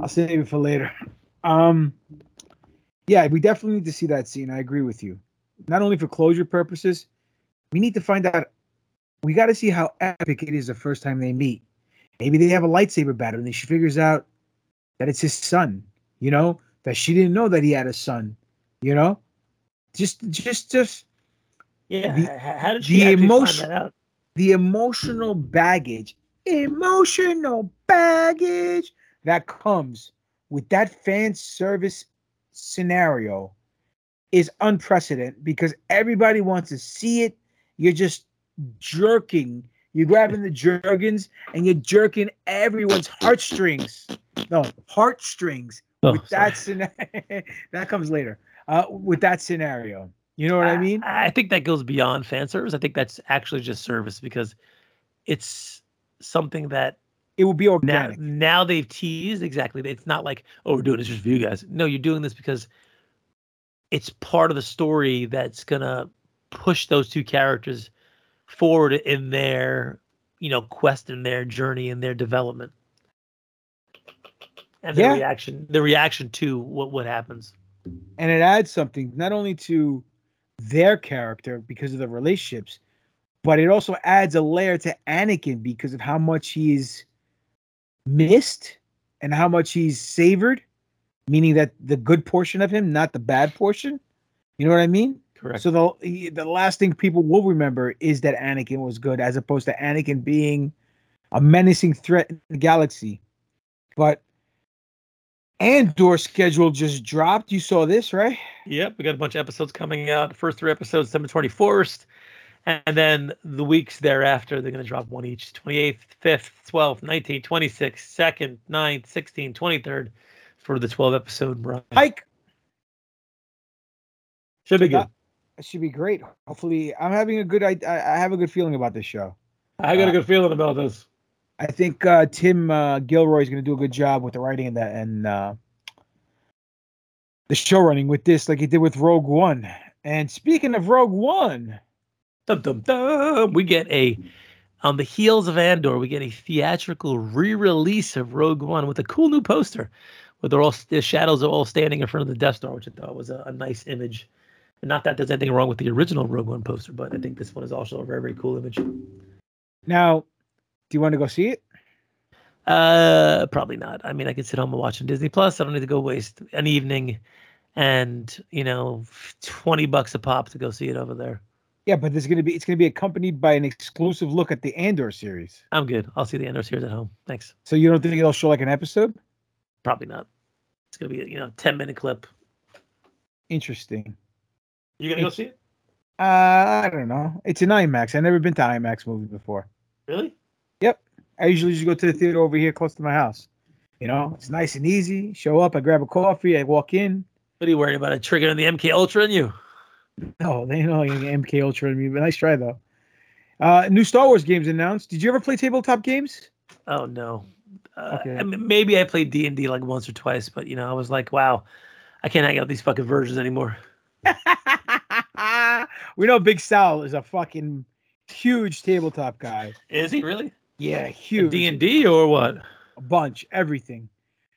I'll save it for later. Um, yeah, we definitely need to see that scene. I agree with you. Not only for closure purposes, we need to find out. We got to see how epic it is the first time they meet. Maybe they have a lightsaber battle and she figures out that it's his son. You know that she didn't know that he had a son. You know, just, just, just. Yeah. The, how did she the emotion, find that out? the emotional baggage, emotional baggage that comes with that fan service scenario is unprecedented because everybody wants to see it. You're just jerking. You're grabbing the jergens and you're jerking everyone's heartstrings. No, heartstrings. Oh, with that scenario, *laughs* that comes later. Uh, with that scenario, you know what I mean? I think that goes beyond fan service. I think that's actually just service because it's something that it will be now, organic. now they've teased exactly. It's not like, oh, we're doing this just for you guys. No, you're doing this because it's part of the story that's gonna push those two characters forward in their, you know, quest and their journey and their development. And the Yeah. reaction, the reaction to what what happens. and it adds something not only to their character because of the relationships, but it also adds a layer to Anakin because of how much he's missed and how much he's savored, meaning that the good portion of him, not the bad portion. You know what I mean? Correct. So the the last thing people will remember is that Anakin was good, as opposed to Anakin being a menacing threat in the galaxy. But Andor schedule just dropped. You saw this, right? Yep, we got a bunch of episodes coming out. The first three episodes, December 21st. And then the weeks thereafter, they're going to drop one each 28th, 5th, 12th, 19th, 26th, 2nd, 9th, 16th, 23rd for the 12 episode run. Hike. Should be good. It should be great. Hopefully, I'm having a good. I I have a good feeling about this show. I got a Uh, good feeling about this. I think uh, Tim uh, Gilroy is going to do a good job with the writing and that and uh, the show running with this, like he did with Rogue One. And speaking of Rogue One, Dum, dum, dum. We get a, on the heels of Andor, we get a theatrical re release of Rogue One with a cool new poster where they're all, the shadows are all standing in front of the Death Star, which I thought was a, a nice image. Not that there's anything wrong with the original Rogue One poster, but I think this one is also a very, very cool image. now, do you want to go see it? Uh, probably not. I mean, I could sit home and watch on Disney Plus. I don't need to go waste an evening and you know twenty bucks a pop to go see it over there. Yeah, but there's going to be it's going to be accompanied by an exclusive look at the Andor series. I'm good. I'll see the Andor series at home. Thanks. So you don't think it'll show like an episode? Probably not. It's gonna be a, you know ten minute clip. Interesting. You gonna go see it? Uh, I don't know. It's an IMAX. I've never been to IMAX movie before. Really? Yep. I usually just go to the theater over here close to my house. You know, it's nice and easy. Show up, I grab a coffee, I walk in. What are you worried about? A trigger in the MK Ultra in you? No, *laughs* they know MK Ultra in me, but nice try though. Uh, new Star Wars games announced. Did you ever play tabletop games? Oh no. Uh, Okay. I mean, maybe I played D and D like once or twice, but you know, I was like, wow, I can't hang out with these fucking versions anymore. *laughs* we know Big Sal is a fucking huge tabletop guy. Is he really? Yeah, huge. D and D or what? a bunch, everything.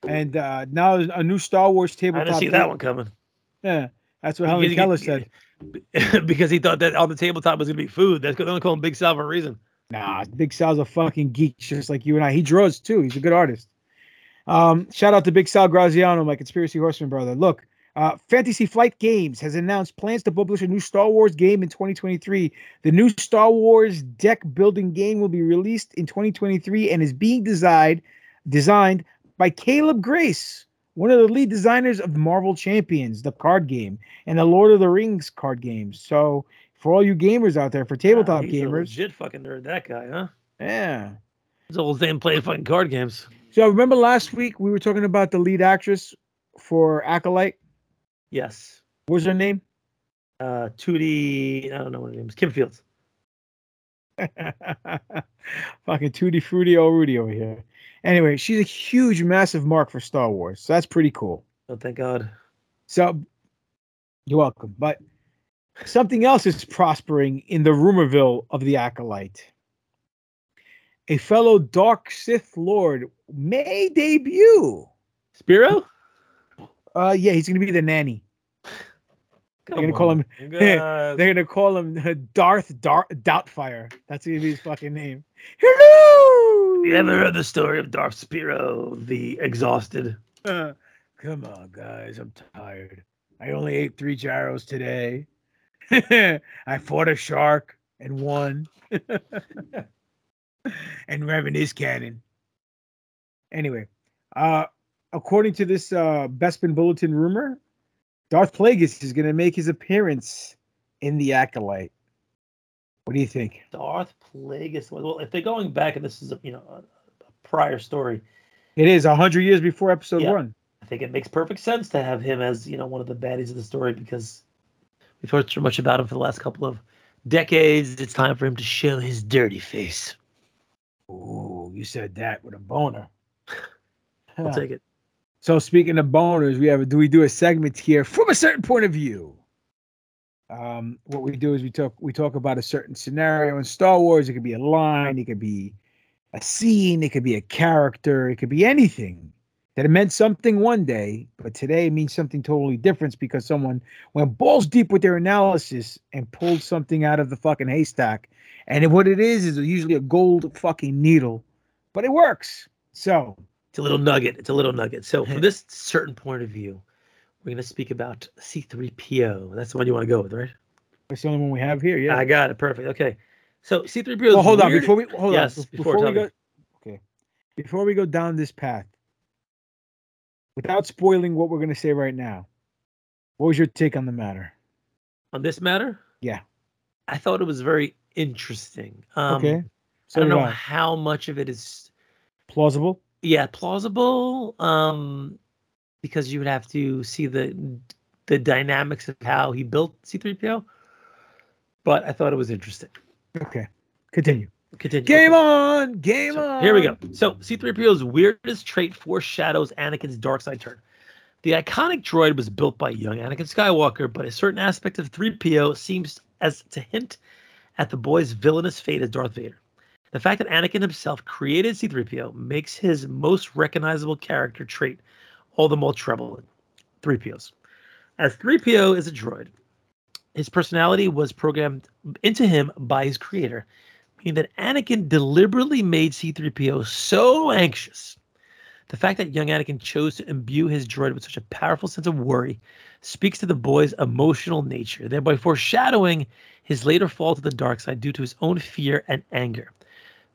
And uh, now a new Star Wars tabletop. I didn't see that one coming. Yeah, that's what Helen Keller said. *laughs* because he thought that on the tabletop was gonna be food. That's only call him Big Sal for a reason. Nah, Big Sal's a fucking geek, just like you and I. He draws too. He's a good artist. Um, shout out to Big Sal Graziano, my conspiracy horseman brother. Look, Uh, Fantasy Flight Games has announced plans to publish a new Star Wars game in 2023. The new Star Wars deck building game will be released in 2023 and is being designed designed by Caleb Grace, one of the lead designers of Marvel Champions, the card game, and the Lord of the Rings card games. So, for all you gamers out there, for tabletop He's a gamers, legit fucking nerd, that guy, huh? yeah. His old thing playing fucking card games. So, remember last week we were talking about the lead actress for Acolyte? Yes. What was her name? Uh, Tootie, I don't know what her name is. Kim Fields. *laughs* Fucking Tutti Frutti O Rudy over here. Anyway, she's a huge, massive mark for Star Wars. So that's pretty cool. Oh, thank God. So you're welcome. But something else is prospering in the rumorville of the Acolyte. A fellow Dark Sith Lord may debut. Spiro? Uh, yeah, he's gonna be the nanny. they're gonna call him. on, *laughs* they're gonna call him uh, *laughs* Darth Dar- Doubtfire. That's gonna be his fucking name. Hello. You ever heard the story of Darth Spiro, the exhausted? Uh, come on, guys. I'm tired. I only ate three gyros today. *laughs* I fought a shark and won. and revving his cannon. Anyway, uh, according to this uh, Bespin Bulletin rumor, Darth Plagueis is going to make his appearance in the Acolyte. What do you think? Darth Plagueis. Well, if they're going back, and this is a, you know a, a prior story, It is a hundred years before Episode Yeah. One. I think it makes perfect sense to have him as you know one of the baddies of the story because we've heard so much about him for the last couple of decades. It's time for him to show his dirty face. Ooh, you said that with a boner. I'll take it. So speaking of boners, we have a, do we do a segment here from a certain point of view? Um, what we do is we talk we talk about a certain scenario in Star Wars. It could be a line, it could be a scene, it could be a character, it could be anything that it meant something one day, but today it means something totally different because someone went balls deep with their analysis and pulled something out of the fucking haystack. And what it is is usually a gold fucking needle, but it works. So It's a little nugget. It's a little nugget. So from this certain point of view, we're going to speak about C3PO. That's the one you want to go with, right? It's the only one we have here. Yeah. I got it. Perfect. Okay. So C3PO. is Well, hold on weird- before we hold yes, on before, before, we me. go. Okay, before we go down this path, without spoiling what we're going to say right now, what was your take on the matter? on this matter, Yeah. I thought it was very interesting. Um, okay. I don't know how much of it is plausible. Yeah plausible um because you would have to see the the dynamics of how he built c3po but i thought it was interesting Okay. Continue. continue Game on. Game So, on. here we go so c3po's weirdest trait foreshadows anakin's dark side turn the iconic droid was built by young anakin skywalker but a certain aspect of 3po seems as to hint at the boy's villainous fate as darth vader the fact that Anakin himself created C3PO makes his most recognizable character trait all the more troubling. 3POs. As 3PO is a droid, his personality was programmed into him by his creator, meaning that Anakin deliberately made C3PO so anxious. The fact that young Anakin chose to imbue his droid with such a powerful sense of worry speaks to the boy's emotional nature, thereby foreshadowing his later fall to the dark side due to his own fear and anger.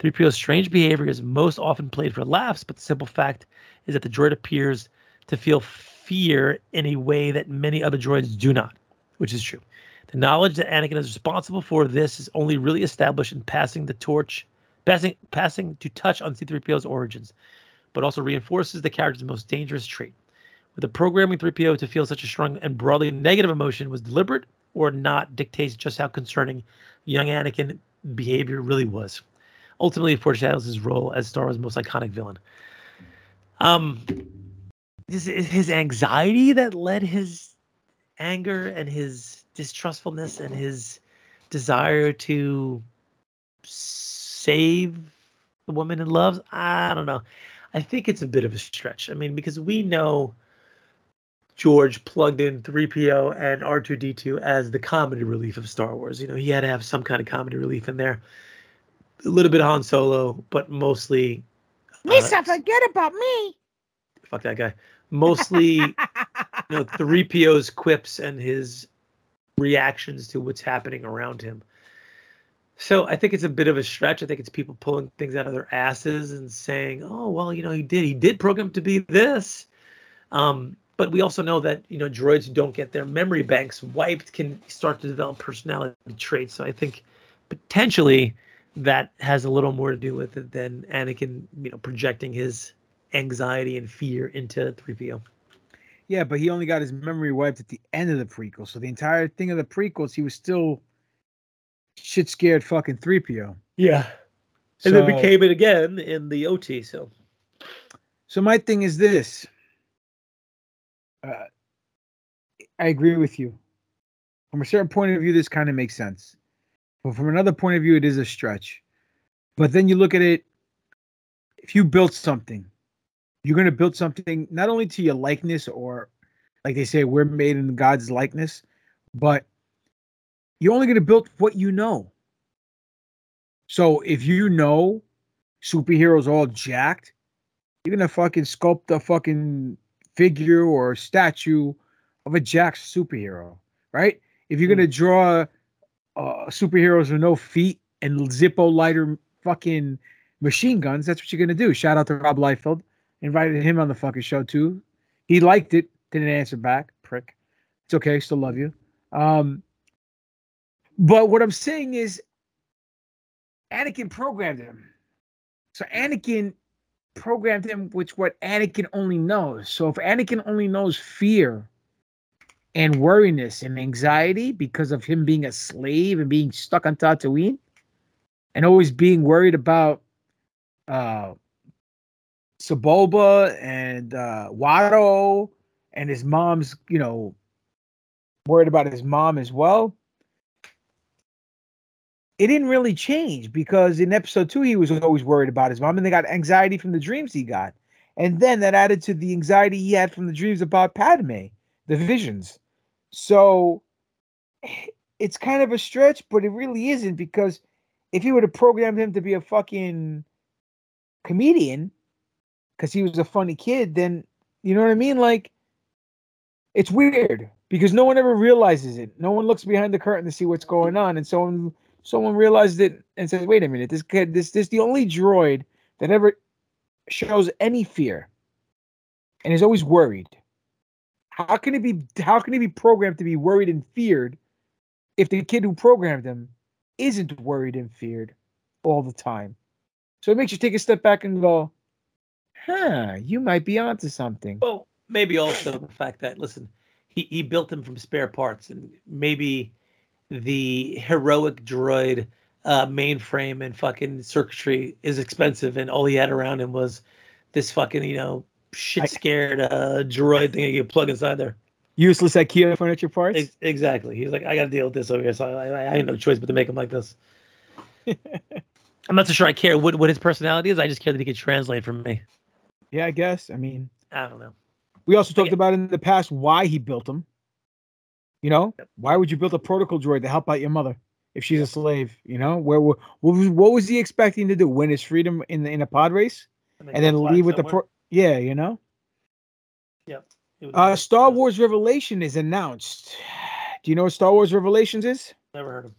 3PO's strange behavior is most often played for laughs, but the simple fact is that the droid appears to feel fear in a way that many other droids do not, which is true. The knowledge that Anakin is responsible for this is only really established in passing the torch, passing passing to touch on C3PO's origins, but also reinforces the character's most dangerous trait. Whether programming 3PO to feel such a strong and broadly negative emotion was deliberate or not dictates just how concerning young Anakin behavior really was ultimately foreshadows his role as Star Wars' most iconic villain. Um, his, his anxiety that led his anger and his distrustfulness and his desire to save the woman he loves. I don't know. I think it's a bit of a stretch. I mean, because we know George plugged in 3PO and R2D2 as the comedy relief of Star Wars. You know, he had to have some kind of comedy relief in there a little bit of Han Solo, but mostly Lisa, forget about me. fuck that guy. Mostly you know, *laughs* 3PO's quips and his reactions to what's happening around him. So I think it's a bit of a stretch. I think it's people pulling things out of their asses and saying, "Oh, well, you know, he did. He did program to be this." Um, but we also know that you know droids who don't get their memory banks wiped can start to develop personality traits. So I think potentially that has a little more to do with it than Anakin, you know, projecting his anxiety and fear into 3PO. Yeah, but he only got his memory wiped at the end of the prequel. So the entire thing of the prequels, he was still shit scared fucking 3PO. Yeah. And then became it again in the OT. So, so my thing is this. Uh, I agree with you. From a certain point of view, this kind of makes sense. But from another point of view, it is a stretch. But then you look at it, if you built something, you're going to build something not only to your likeness or, like they say, we're made in God's likeness, but you're only going to build what you know. So if you know superheroes all jacked, you're going to fucking sculpt a fucking figure or statue of a jacked superhero, right? If you're going to hmm. draw uh, superheroes with no feet and Zippo lighter fucking machine guns, that's what you're gonna do. Shout out to Rob Liefeld. Invited him on the fucking show too. He liked it, didn't answer back, prick. It's okay, still love you. Um, but what I'm saying is Anakin programmed him. So Anakin programmed him with what Anakin only knows. So if Anakin only knows fear and worriness and anxiety because of him being a slave and being stuck on Tatooine and always being worried about uh Sebulba and uh Watto and his mom's, you know, worried about his mom as well. It didn't really change because in episode two, he was always worried about his mom, and they got anxiety from the dreams he got. And then that added to the anxiety he had from the dreams about Padme, the visions. So it's kind of a stretch, but it really isn't because if you would have programmed him to be a fucking comedian because he was a funny kid, then you know what I mean? Like it's weird because no one ever realizes it. No one looks behind the curtain to see what's going on, and someone someone realized it and says, "Wait a minute, this kid, this this the only droid that ever shows any fear and is always worried." How can it be? How can he be programmed to be worried and feared if the kid who programmed him isn't worried and feared all the time? So it makes you take a step back and go, "Huh, you might be onto something." Well, maybe also the fact that listen, he he built him from spare parts, and maybe the heroic droid uh, mainframe and fucking circuitry is expensive, and all he had around him was this fucking you know shit scared uh, droid thing you plug inside there. Useless IKEA furniture parts. Ex- exactly. He's like, I got to deal with this over here, so I, I, I had no choice but to make him like this. *laughs* I'm not so sure I care what, what his personality is. I just care that he can translate for me. Yeah, I guess. I mean, I don't know. We also talked about in the past why he built them. You know, why would you build a protocol droid to help out your mother if she's a slave? You know, where what was what was he expecting to do? Win his freedom in the, in a pod race, and, and then leave with somewhere. the pro- yeah, you know. Yep. Uh, Star Wars Revelation is announced. Do you know what Star Wars Revelations is? Never heard of.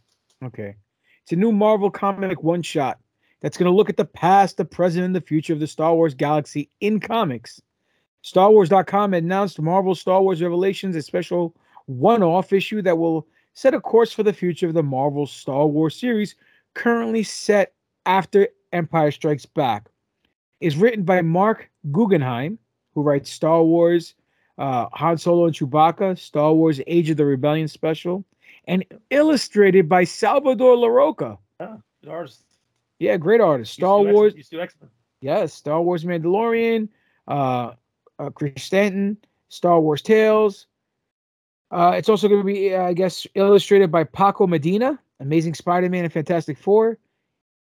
Okay, it's a new Marvel comic one shot that's going to look at the past, the present, and the future of the Star Wars galaxy in comics. StarWars.com announced Marvel Star Wars Revelations, a special one-off issue that will set a course for the future of the Marvel Star Wars series, currently set after Empire Strikes Back. Is written by Marc Guggenheim, who writes Star Wars, uh, Han Solo and Chewbacca, Star Wars Age of the Rebellion special, and illustrated by Salvador. Oh, good artist. Yeah, great artist. Star Wars. Used to X-Men. Yes, Star Wars Mandalorian, uh, uh, Chris Stanton, Star Wars Tales. Uh, it's also going to be, uh, I guess, illustrated by Paco Medina, Amazing Spider-Man and Fantastic Four,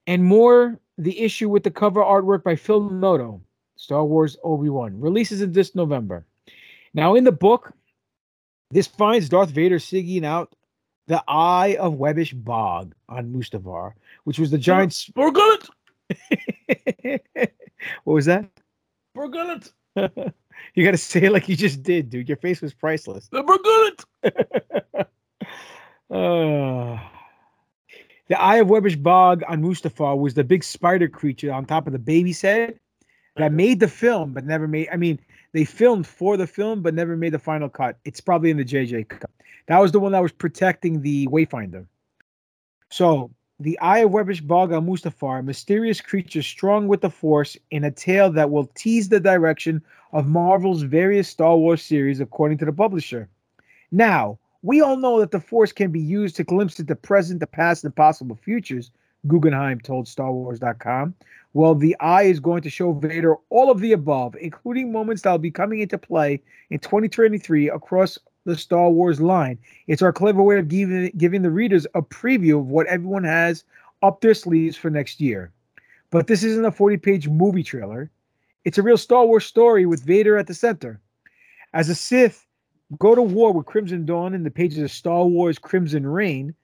and more. The issue with the cover artwork by Phil Noto, Star Wars Obi Wan, releases in this November. Now, in the book, this finds Darth Vader seeking out the Eye of Webbish Bog on Mustafar, which was the giant. Burgullet! *laughs* what was that? Burgullet! *laughs* You got to say it like you just did, dude. Your face was priceless. Good. *laughs* Uh, the Eye of Webbish Bog on Mustafar was the big spider creature on top of the baby's head that made the film, but never made. I mean, they filmed for the film, but never made the final cut. It's probably in the JJ cut. That was the one that was protecting the Wayfinder. So, the Eye of Webbish Bog on Mustafar, a mysterious creature strong with the Force in a tale that will tease the direction of Marvel's various Star Wars series, according to the publisher. Now, we all know that the Force can be used to glimpse into the present, the past, and possible futures, Guggenheim told StarWars.com. Well, the Eye is going to show Vader all of the above, including moments that will be coming into play in 2023 across the Star Wars line. It's our clever way of giving, giving the readers a preview of what everyone has up their sleeves for next year. But this isn't a 40 page movie trailer, it's a real Star Wars story with Vader at the center. As a Sith, go to war with Crimson Dawn in the pages of Star Wars Crimson Reign,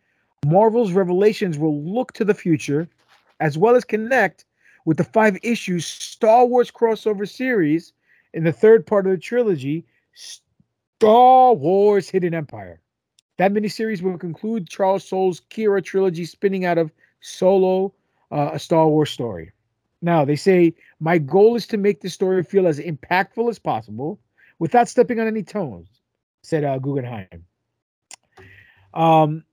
Marvel's revelations will look to the future as well as connect with the five issues Star Wars crossover series in the third part of the trilogy, Star Wars Hidden Empire. That miniseries will conclude Charles Soule's Qi'ra trilogy spinning out of Solo, uh, a Star Wars story. Now, they say, My goal is to make the story feel as impactful as possible without stepping on any toes, said uh, Guggenheim. Um,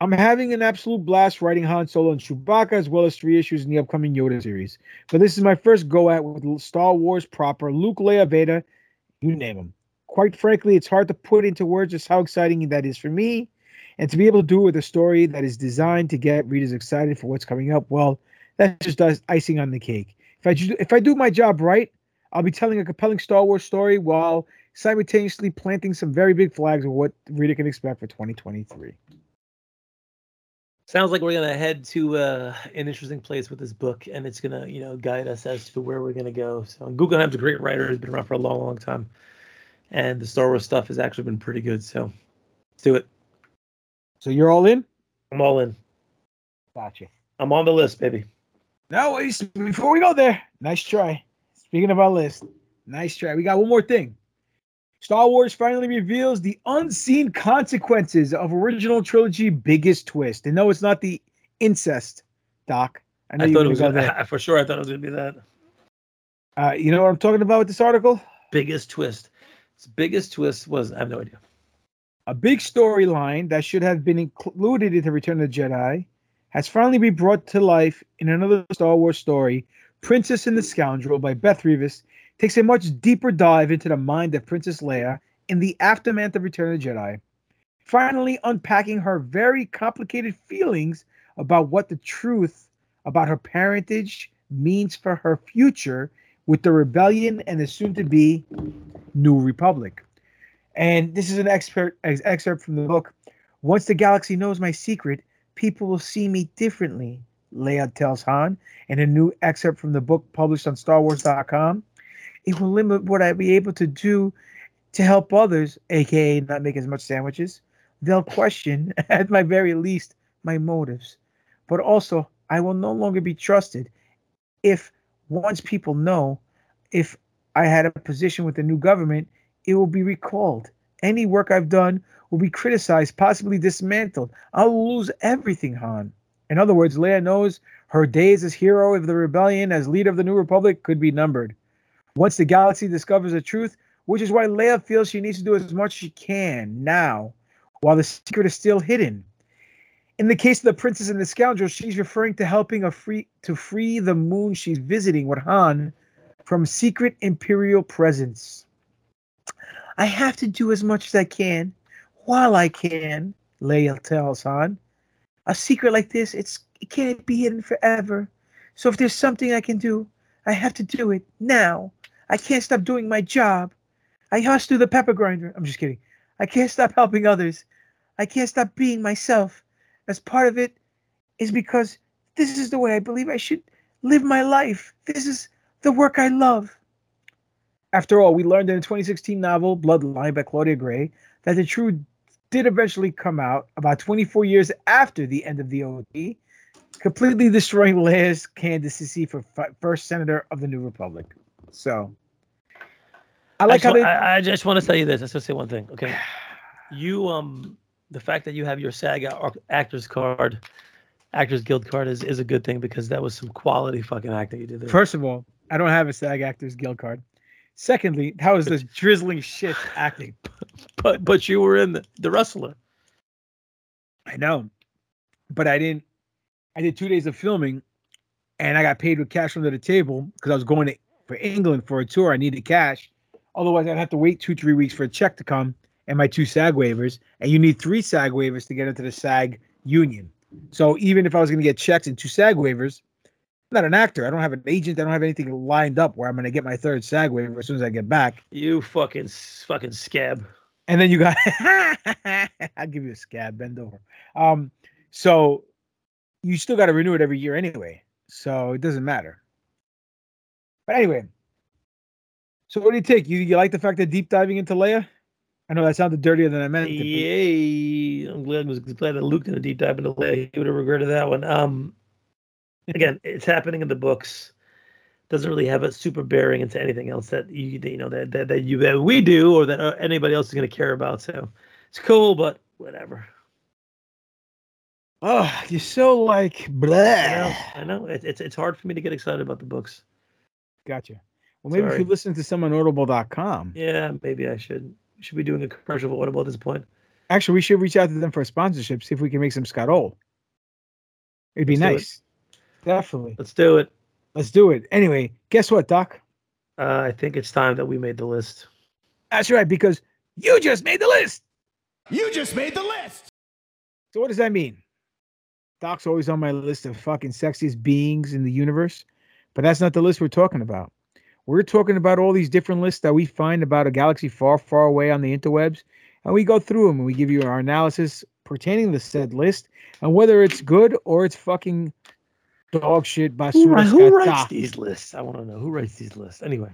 I'm having an absolute blast writing Han Solo and Chewbacca, as well as three issues in the upcoming Yoda series. But this is my first go at with Star Wars proper Luke, Leia, Vader, you name them. Quite frankly, it's hard to put into words just how exciting that is for me. And to be able to do it with a story that is designed to get readers excited for what's coming up, well, that just does icing on the cake. If I if I do my job right, I'll be telling a compelling Star Wars story while simultaneously planting some very big flags of what reader can expect for 2023. Sounds like we're gonna head to uh, an interesting place with this book, and it's gonna, you know, guide us as to where we're gonna go. So Guggenheim's a great writer; has been around for a long, long time, and the Star Wars stuff has actually been pretty good. So let's do it. So you're all in? I'm all in. Gotcha. I'm on the list, baby. No, before we go there, nice try. Speaking of our list, nice try. We got one more thing. Star Wars finally reveals the unseen consequences of original trilogy biggest twist. And no, it's not the incest, Doc. I, know I thought it was gonna gonna, *laughs* for sure. I thought it was gonna be that Uh, you know what I'm talking about with this article? biggest twist. Its biggest twist was I have no idea. A big storyline that should have been included in the Return of the Jedi has finally been brought to life in another Star Wars story, Princess and the Scoundrel by Beth Revis takes a much deeper dive into the mind of Princess Leia in the aftermath of Return of the Jedi, finally unpacking her very complicated feelings about what the truth about her parentage means for her future with the rebellion and the soon to be New Republic. And this is an expert ex- excerpt from the book. Once the galaxy knows my secret, people will see me differently, Leia tells Han in a new excerpt from the book published on StarWars.com. It will limit what I'll be able to do to help others, aka not make as much sandwiches. They'll question, *laughs* at my very least, my motives. But also, I will no longer be trusted if once people know if I had a position with the new government, it will be recalled. Any work I've done will be criticized, possibly dismantled. I'll lose everything, Han. In other words, Leia knows her days as hero of the rebellion, as leader of the New Republic, could be numbered. Once the galaxy discovers the truth, which is why Leia feels she needs to do as much as she can now, while the secret is still hidden. In the case of the princess and the scoundrel, she's referring to helping a free to free the moon she's visiting with Han from secret imperial presence. I have to do as much as I can while I can, Leia tells Han. A secret like this, it's it can't be hidden forever. So if there's something I can do, I have to do it now. I can't stop doing my job. I hustle through the pepper grinder. I'm just kidding. I can't stop *laughs* helping others. I can't stop being myself. As part of it is because this is the way I believe I should live my life. This is the work I love. After all, we learned in the 2016 novel Bloodline by Claudia Gray that the truth did eventually come out about 24 years after the end of the OD, completely destroying Leia's candidacy for first senator of the New Republic. So, I like just, how they. I, I just want to tell you this. I just want to say one thing. Okay, *sighs* you um, the fact that you have your SAG actors card, Actors Guild card is is a good thing because that was some quality fucking acting you did there. First of all, I don't have a SAG Actors Guild card. Secondly, that was the *laughs* drizzling shit acting. but but you were in the, the wrestler. I know, but I didn't. I did two days of filming, and I got paid with cash under the table because I was going to, for England for a tour. I needed cash, otherwise I'd have to wait two three weeks for a check to come and my two SAG waivers. And you need three SAG waivers to get into the SAG union. So even if I was going to get checks and two SAG waivers, I'm not an actor. I don't have an agent. I don't have anything lined up where I'm going to get my third SAG waiver as soon as I get back. You fucking fucking scab. And then you got *laughs* I'll give you a scab, bend over. Um, so you still got to renew it every year anyway. So it doesn't matter. But anyway, so what do you take? You you like the fact that deep diving into Leia? I know that sounded dirtier than I meant. Yay! I'm glad I was glad that Luke did a deep dive into Leia. He would have regretted that one. Um, again, it's happening in the books. Doesn't really have a super bearing into anything else that you that, you know that that, that you that we do or that uh, anybody else is going to care about. So it's cool, but whatever. Oh, you're so like blah. I know. I know. It, it's it's hard for me to get excited about the books. Gotcha. Well, maybe if Sorry. you listen to some on audible.com. Yeah, maybe I should should be doing a commercial for Audible at this point. Actually, we should reach out to them for a sponsorship, see if we can make some Scott Old. It'd be Let's do it. nice. Definitely. Let's do it. Let's do it. Anyway, guess what, Doc? Uh, I think it's time that we made the list. That's right, because you just made the list. You just made the list. So what does that mean? Doc's always on my list of fucking sexiest beings in the universe, but that's not the list we're talking about. We're talking about all these different lists that we find about a galaxy far, far away on the interwebs, and we go through them and we give you our analysis pertaining to the said list and whether it's good or it's fucking dog shit. Who, Basura wri- who writes Doc. these lists? I want to know who writes these lists. Anyway,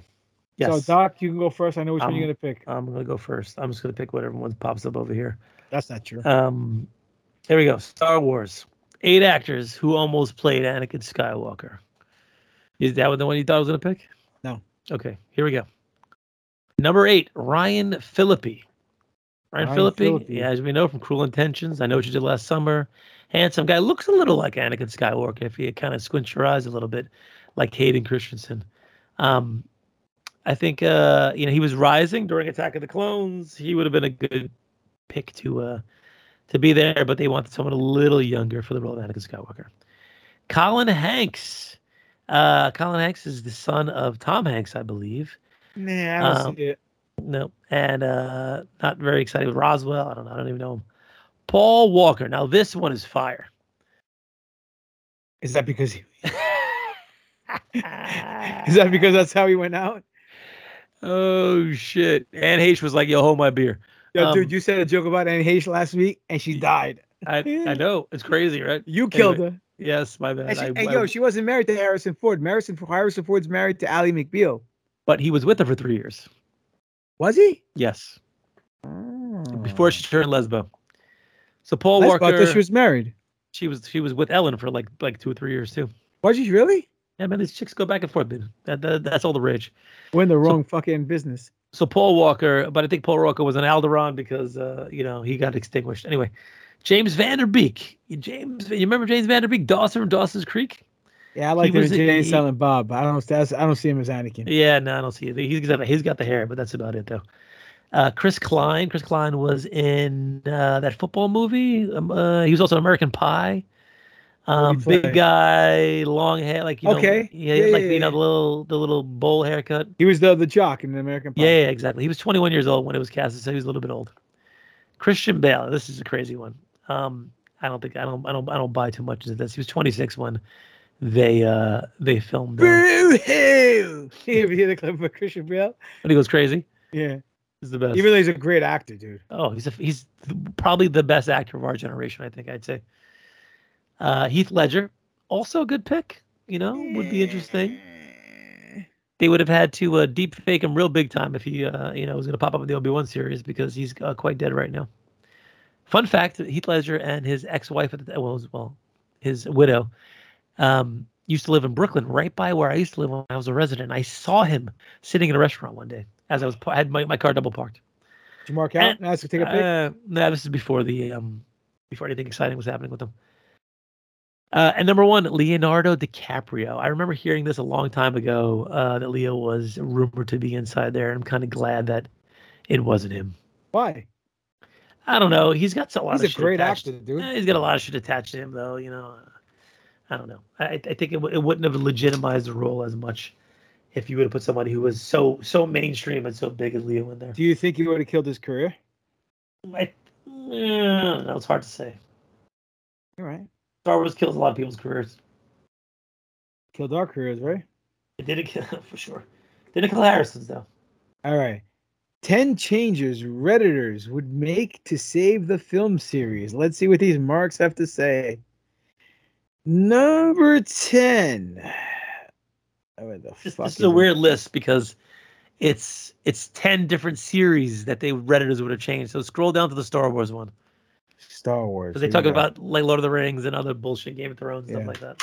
yes. So Doc, you can go first. I know which one you're gonna pick. I'm gonna go first. I'm just gonna pick whatever one pops up over here. That's not true. Um, here we go. Star Wars. Eight actors who almost played Anakin Skywalker. Is that the one you thought I was gonna pick? Okay, here we go. Number eight, Ryan Phillippe. Ryan, Ryan Phillippe, Phillippe. yeah, as we know from Cruel Intentions. I know what you did last summer. Handsome guy, looks a little like Anakin Skywalker if you kind of squint your eyes a little bit, like Hayden Christensen. Um, I think uh, you know he was rising during Attack of the Clones. He would have been a good pick to uh, to be there, but they wanted someone a little younger for the role of Anakin Skywalker. Colin Hanks. Uh, Colin Hanks is the son of Tom Hanks, I believe. Nah, I don't Um, see it. No, and uh, not very excited with Roswell. I don't know. I don't even know him. Paul Walker. Now this one is fire. Is that because he, *laughs* is that because that's how he went out? Oh shit! Anne Heche was like, "Yo, hold my beer." Yo, Um, dude, you said a joke about Anne Heche last week, and she died. I I *laughs* know it's crazy, right? You killed Anyway, her. Yes, my bad. And, she, I- and I- yo, she wasn't married to Harrison Ford. Harrison, Harrison Ford's married to Ally McBeal. but he was with her for three years. Was he? Yes, before she turned lesbo. So Paul Lesbo, Walker. I thought she was married. She was she was with Ellen for like like two or three years too. Was she really? Yeah, man, these chicks go back and forth, dude. That, that that's all the rage. We're in the wrong fucking business. So Paul Walker, but I think Paul Walker was an Alderaan because uh, you know he got extinguished. Anyway, James Van Der Beek. James, you remember James Van Der Beek, Dawson from Dawson's Creek? Yeah, I like He him was Jay and Silent Bob, but I don't. That's, I don't see him as Anakin. Yeah, no, I don't see it. He's got he's got the hair, but that's about it though. Uh, Chris Klein. Chris Klein was in uh, that football movie. Um, uh, he was also in American Pie. Um, big guy, long hair, like you know, Okay. yeah, Yeah, like yeah, you know the little the little bowl haircut. He was the the jock in the American Pie. Yeah, yeah, exactly. He was 21 years old when it was cast, so he was a little bit old. Christian Bale. This is a crazy one. Um, I don't think I don't I don't I don't buy too much into this. He was 26 when they uh they filmed. Uh, Boo hoo! You *laughs* hear the clip of Christian Bale? when he goes crazy. Yeah. He's the best. Even though he's a great actor, dude. Oh, he's a, he's probably the best actor of our generation. I think I'd say. Uh, Heath Ledger, also a good pick. You know, would be interesting. They would have had to uh, deep fake him real big time if he, uh, you know, was going to pop up in the Obi Wan series because he's uh, quite dead right now. Fun fact: Heath Ledger and his ex-wife well, was- well, his widow, um, used to live in Brooklyn, right by where I used to live when I was a resident. I saw him sitting in a restaurant one day. as I was I had my, my car double parked. Did you mark out? And- And, ask to take a pic. Uh, no, this is before the um before anything exciting was happening with them. Uh, and number one, Leonardo DiCaprio. I remember hearing this a long time ago uh, that Leo was rumored to be inside there. and I'm kind of glad that it wasn't him. Why? I don't know. He's got a lot He's of a shit great attached- actor, dude. Eh, he's got a lot of shit attached to him, though. You know, I don't know. I, I think it, w- it wouldn't have legitimized the role as much if you would have put somebody who was so so mainstream and so big as Leo in there. Do you think he would have killed his career? I, eh, no, it's hard to say. All right. Star Wars kills a lot of people's careers. Killed our careers, right? It did it kill *laughs* for sure. Didn't kill Harrison's though. All right. 10 changes Redditors would make to save the film series. Let's see what these marks have to say. Number 10. *sighs* Oh, the This, this is a weird list because it's it's ten different series that they Redditors would have changed. So scroll down to the Star Wars one Star Wars. because they talk about like Lord of the Rings and other bullshit, Game of Thrones, Yeah. stuff like that.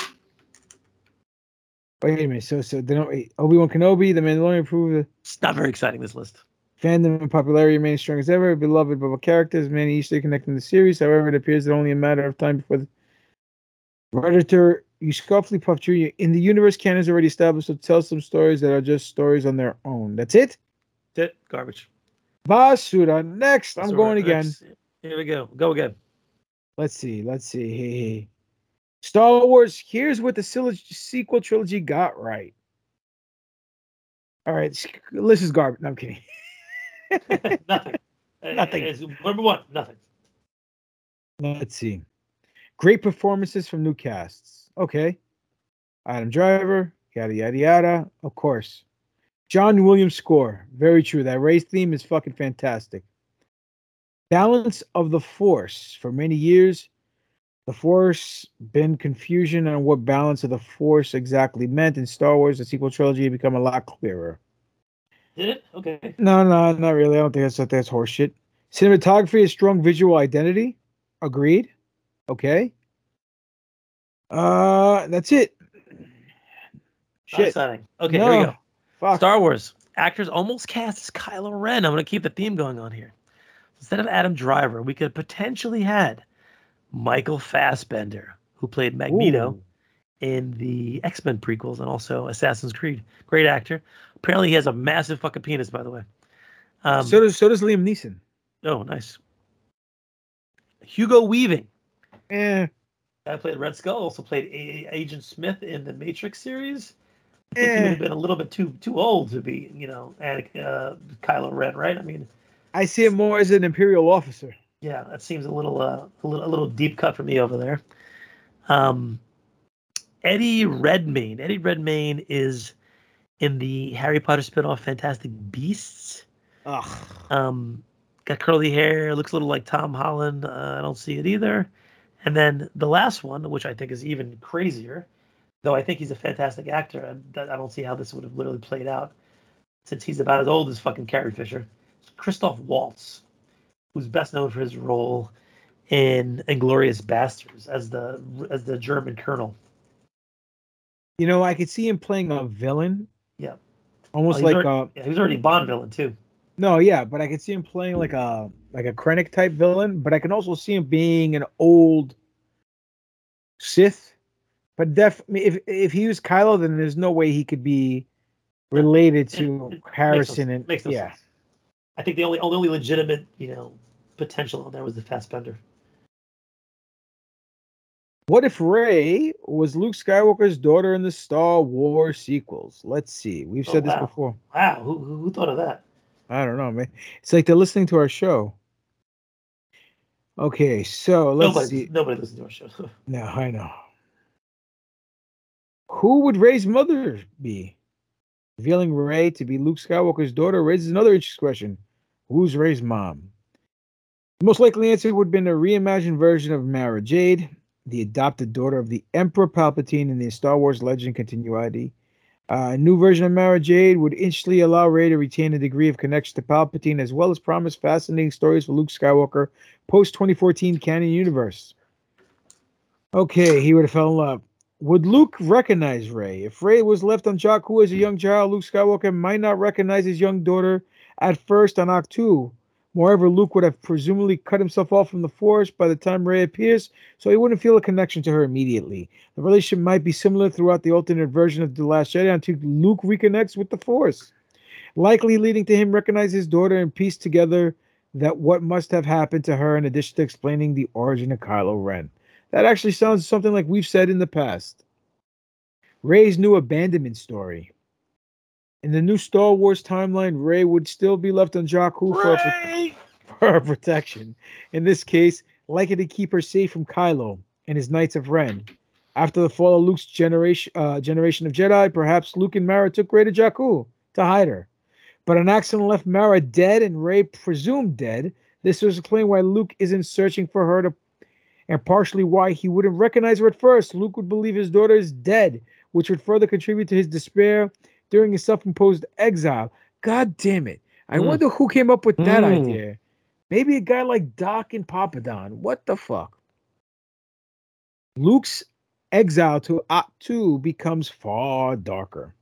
Wait a minute. So, so they don't. Obi Wan Kenobi, The Mandalorian proved the It's not very exciting. This list. Fandom and popularity remains strong as ever. Beloved by characters, many each day connecting the series. However, it appears that only a matter of time before the Redditor Yuskoffly Puff Jr. in the universe canon is already established so tell some stories that are just stories on their own. That's it. That's it. Garbage. Basura. Next, I'm going again. next- Here we go. Go again. Let's see. Let's see. Hey, hey. Star Wars. Here's what the sequel trilogy got right. All right. This is garbage. No, I'm kidding. *laughs* *laughs* nothing. *laughs* Nothing. It's number one. Nothing. Let's see. Great performances from new casts. Okay. Adam Driver, yada yada yada. Of course. John Williams score. Very true. That race theme is fucking fantastic. Balance of the Force. For many years, the Force been confusion on what balance of the Force exactly meant. In Star Wars, the sequel trilogy, become a lot clearer. Did it? Okay. No, no, not really. I don't think that's that's horseshit. Cinematography is strong visual identity. Agreed. Okay. Uh, that's it. Shit. exciting. Okay, here we go. Fuck. Star Wars. Actors almost cast as Kylo Ren. I'm going to keep the theme going on here. Instead of Adam Driver, we could potentially had Michael Fassbender, who played Magneto Ooh. in the X Men prequels and also Assassin's Creed. Great actor. Apparently, he has a massive fucking penis, by the way. Um, so does so does Liam Neeson. oh, nice. Hugo Weaving. Eh, Guy played Red Skull, also played A- Agent Smith in the Matrix series. I think he Eh. would have been a little bit too too old to be, you know, Anakin, uh, Kylo Ren, right? I mean, I see him more as an imperial officer. yeah, that seems a little uh, a little a little deep cut for me over there. Um, Eddie Redmayne. Eddie Redmayne is in the Harry Potter spinoff Fantastic Beasts. Ugh. Um, got curly hair, looks a little like Tom Holland. Uh, I don't see it either. And then the last one, which I think is even crazier, though I think he's a fantastic actor, and I don't see how this would have literally played out since he's about as old as fucking Carrie Fisher. It's Christoph Waltz, who's best known for his role in Inglourious Basterds as the as the German colonel. You know, I could see him playing a villain, Yeah, almost Oh, he's like already, uh, a yeah, he was already Bond villain too. no, yeah, but I could see him playing like a like a Krennic type villain. But I can also see him being an old Sith. But def if if he was Kylo, then there's no way he could be related to Makes no- Harrison and makes no yeah. sense. I think the only only legitimate you know potential on there was the Fassbender. What if Rey was Luke Skywalker's daughter in the Star Wars sequels? Let's see. We've Oh, said this before. Wow, who, who who thought of that? I don't know, man. It's like they're listening to our show. Okay, so let's nobody see. nobody listens to our show. *laughs* No, I know. Who would Rey's mother be? Revealing Rey to be Luke Skywalker's daughter raises another interesting question. Who's Rey's mom? The most likely answer would have been a reimagined version of Mara Jade, the adopted daughter of the Emperor Palpatine in the Star Wars Legend continuity. Uh, a new version of Mara Jade would instantly allow Rey to retain a degree of connection to Palpatine, as well as promise fascinating stories for Luke Skywalker post 2014 canon universe. Okay, he would have fell in love. Would Luke recognize Rey? If Rey was left on Jakku as a young child, Luke Skywalker might not recognize his young daughter at first on Ahch-To. Moreover, Luke would have presumably cut himself off from the Force by the time Rey appears, so he wouldn't feel a connection to her immediately. The relationship might be similar throughout the alternate version of The Last Jedi until Luke reconnects with the Force, likely leading to him recognize his daughter and piece together that what must have happened to her in addition to explaining the origin of Kylo Ren. That actually sounds something like we've said in the past. Rey's new abandonment story. In the new Star Wars timeline, Rey would still be left on Jakku for her, *laughs* for her protection. In this case, likely to keep her safe from Kylo and his Knights of Ren. After the fall of Luke's generation, uh, generation of Jedi, perhaps Luke and Mara took Rey to Jakku to hide her. But an accident left Mara dead and Rey presumed dead. This was explain why Luke isn't searching for her to, and partially why he wouldn't recognize her at first. Luke would believe his daughter is dead, which would further contribute to his despair during his self-imposed exile. God damn it! I Mm. wonder who came up with that Mm. idea. Maybe a guy like Doc and Papadon. What the fuck? Luke's exile to Ahch-To becomes far darker.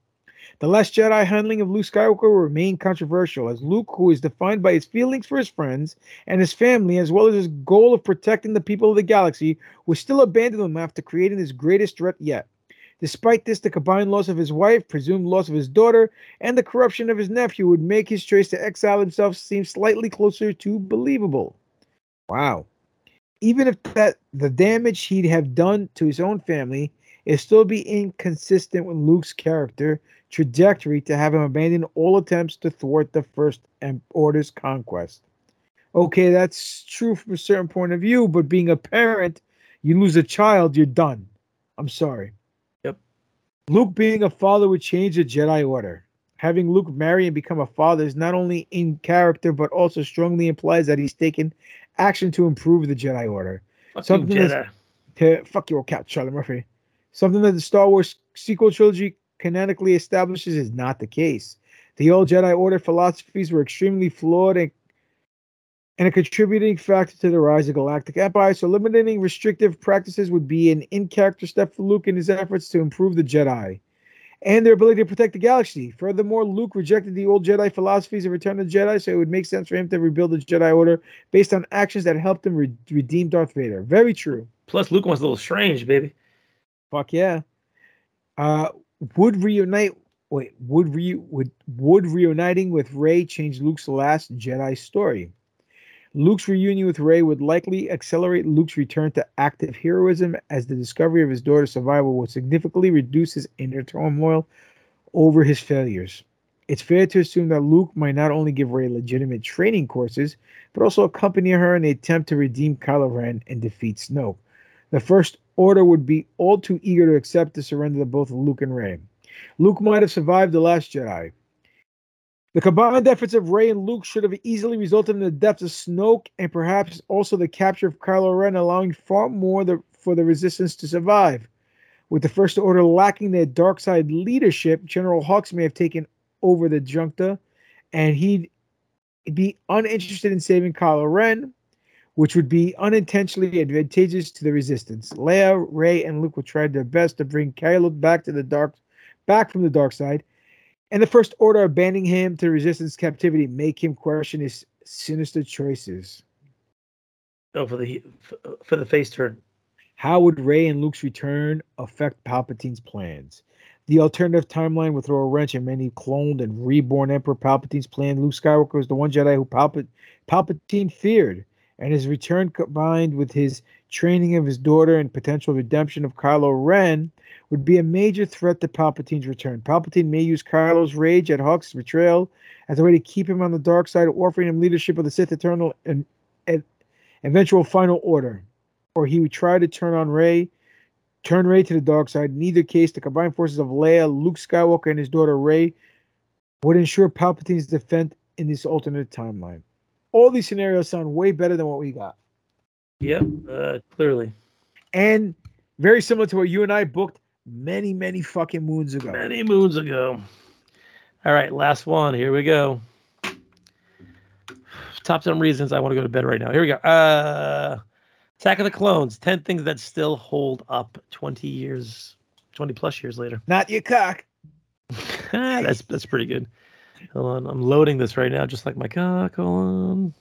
The Last Jedi handling of Luke Skywalker will remain controversial, as Luke, who is defined by his feelings for his friends and his family, as well as his goal of protecting the people of the galaxy, will still abandon them after creating his greatest threat yet. Despite this, the combined loss of his wife, presumed loss of his daughter, and the corruption of his nephew would make his choice to exile himself seem slightly closer to believable. Wow. Even if that the damage he'd have done to his own family is still be inconsistent with Luke's character trajectory to have him abandon all attempts to thwart the First Order's conquest. Okay, that's true from a certain point of view, but being a parent, you lose a child, you're done. I'm sorry. Luke being a father would change the Jedi Order. Having Luke marry and become a father is not only in character, but also strongly implies that he's taken action to improve the Jedi Order. Fucking Something Jedi. to fuck your cat, Charlie Murphy. Something that the Star Wars sequel trilogy canonically establishes is not the case. The old Jedi Order philosophies were extremely flawed and, and a contributing factor to the rise of Galactic Empire, so eliminating restrictive practices would be an in character step for Luke in his efforts to improve the Jedi and their ability to protect the galaxy. Furthermore, Luke rejected the old Jedi philosophies of Return of the Jedi, so it would make sense for him to rebuild the Jedi Order based on actions that helped him re- redeem Darth Vader. Very true. Plus, Luke was a little strange, baby. Fuck yeah. Uh, would reunite. Wait, would re would would reuniting with Rey change Luke's last Jedi story? Luke's reunion with Rey would likely accelerate Luke's return to active heroism, as the discovery of his daughter's survival would significantly reduce his inner turmoil over his failures. It's fair to assume that Luke might not only give Rey legitimate training courses, but also accompany her in the attempt to redeem Kylo Ren and defeat Snoke. The First Order would be all too eager to accept the surrender of both Luke and Rey. Luke might have survived the Last Jedi. The combined efforts of Rey and Luke should have easily resulted in the death of Snoke and perhaps also the capture of Kylo Ren, allowing far more the, for the Resistance to survive. With the First Order lacking their dark side leadership, General Hux may have taken over the junta, and he'd be uninterested in saving Kylo Ren, which would be unintentionally advantageous to the Resistance. Leia, Rey, and Luke will try their best to bring Kylo back to the dark, back from the dark side, and the First Order abandoning him to Resistance captivity make him question his sinister choices. Oh, for the for the face turn. How would Rey and Luke's return affect Palpatine's plans? The alternative timeline would throw a wrench in many cloned and reborn Emperor Palpatine's plan. Luke Skywalker was the one Jedi who Palpat- Palpatine feared, and his return combined with his training of his daughter and potential redemption of Kylo Ren would be a major threat to Palpatine's return. Palpatine may use Kylo's rage at Hux' betrayal as a way to keep him on the dark side, offering him leadership of the Sith Eternal and, and eventual final order. Or he would try to turn on Rey, turn Rey to the dark side. In either case, the combined forces of Leia, Luke Skywalker, and his daughter Rey would ensure Palpatine's defense in this alternate timeline. All these scenarios sound way better than what we got. Yep, uh, clearly. And very similar to what you and I booked many, many fucking moons ago. Many moons ago. All right, last one. Here we go. Top 10 reasons I want to go to bed right now. Here we go. Uh Attack of the Clones. 10 things that still hold up 20 years, 20 plus years later. Not your cock. *laughs* that's that's pretty good. Hold on, I'm loading this right now, just like my cock. Hold on.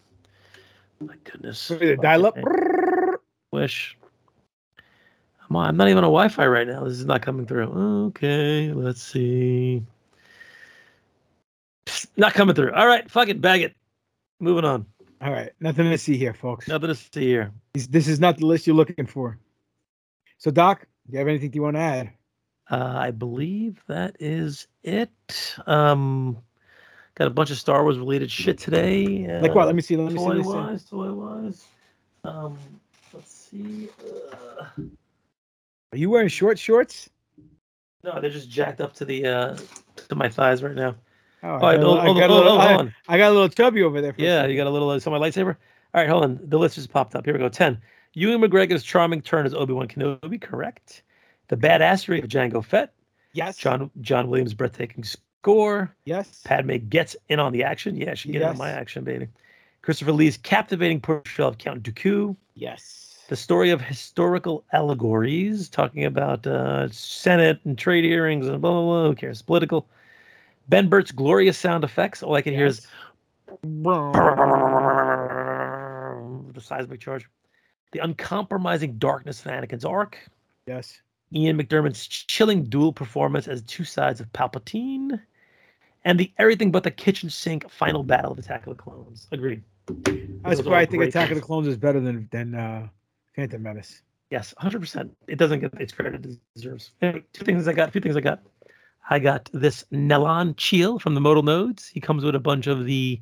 My goodness. Dial up. Wish. I'm, I'm not even on Wi-Fi right now. This is not coming through. Okay, let's see. Psst, Not coming through. All right, fuck it, bag it. Moving on. All right, nothing to see here, folks. Nothing to see here. This, this is not the list you're looking for. So, Doc, do you have anything you want to add? Uh, I believe that is it. Um, got a bunch of Star Wars related shit today. Uh, Like what? Let me see, let me see, toy see. wise, toy wise. Um, let's see. Uh, Are you wearing short shorts? no, they're just jacked up to the uh to my thighs right now. Oh, I, got, a little- I, hold- got a hold- little, hold I, got a little chubby over there. For Yeah, you got a little. uh, So my lightsaber. All right, hold on. The list just popped up. Here we go. Ten. Ewan McGregor's charming turn as Obi Wan Kenobi. Correct. The badassery of Jango Fett. Yes. John John Williams' breathtaking score. Yes. Padme gets in on the action. Yeah, she get in on my action, baby. Christopher Lee's captivating portrayal of Count Dooku. Yes. The story of historical allegories, talking about uh, Senate and trade hearings and blah blah blah. Who cares? Political. Ben Burtt's glorious sound effects. All I can hear is *laughs* the seismic charge. The uncompromising darkness of Anakin's arc. Yes. Ian McDiarmid's chilling dual performance as two sides of Palpatine. And the everything but the kitchen sink final battle of Attack of the Clones. Agreed. Are why I think Attack of the Clones is better than than uh, Phantom Menace. Yes, 100%. It doesn't get its credit it deserves. Anyway, two things I got. A few things I got. I got this Nalan Cheel from the Modal Nodes. He comes with a bunch of the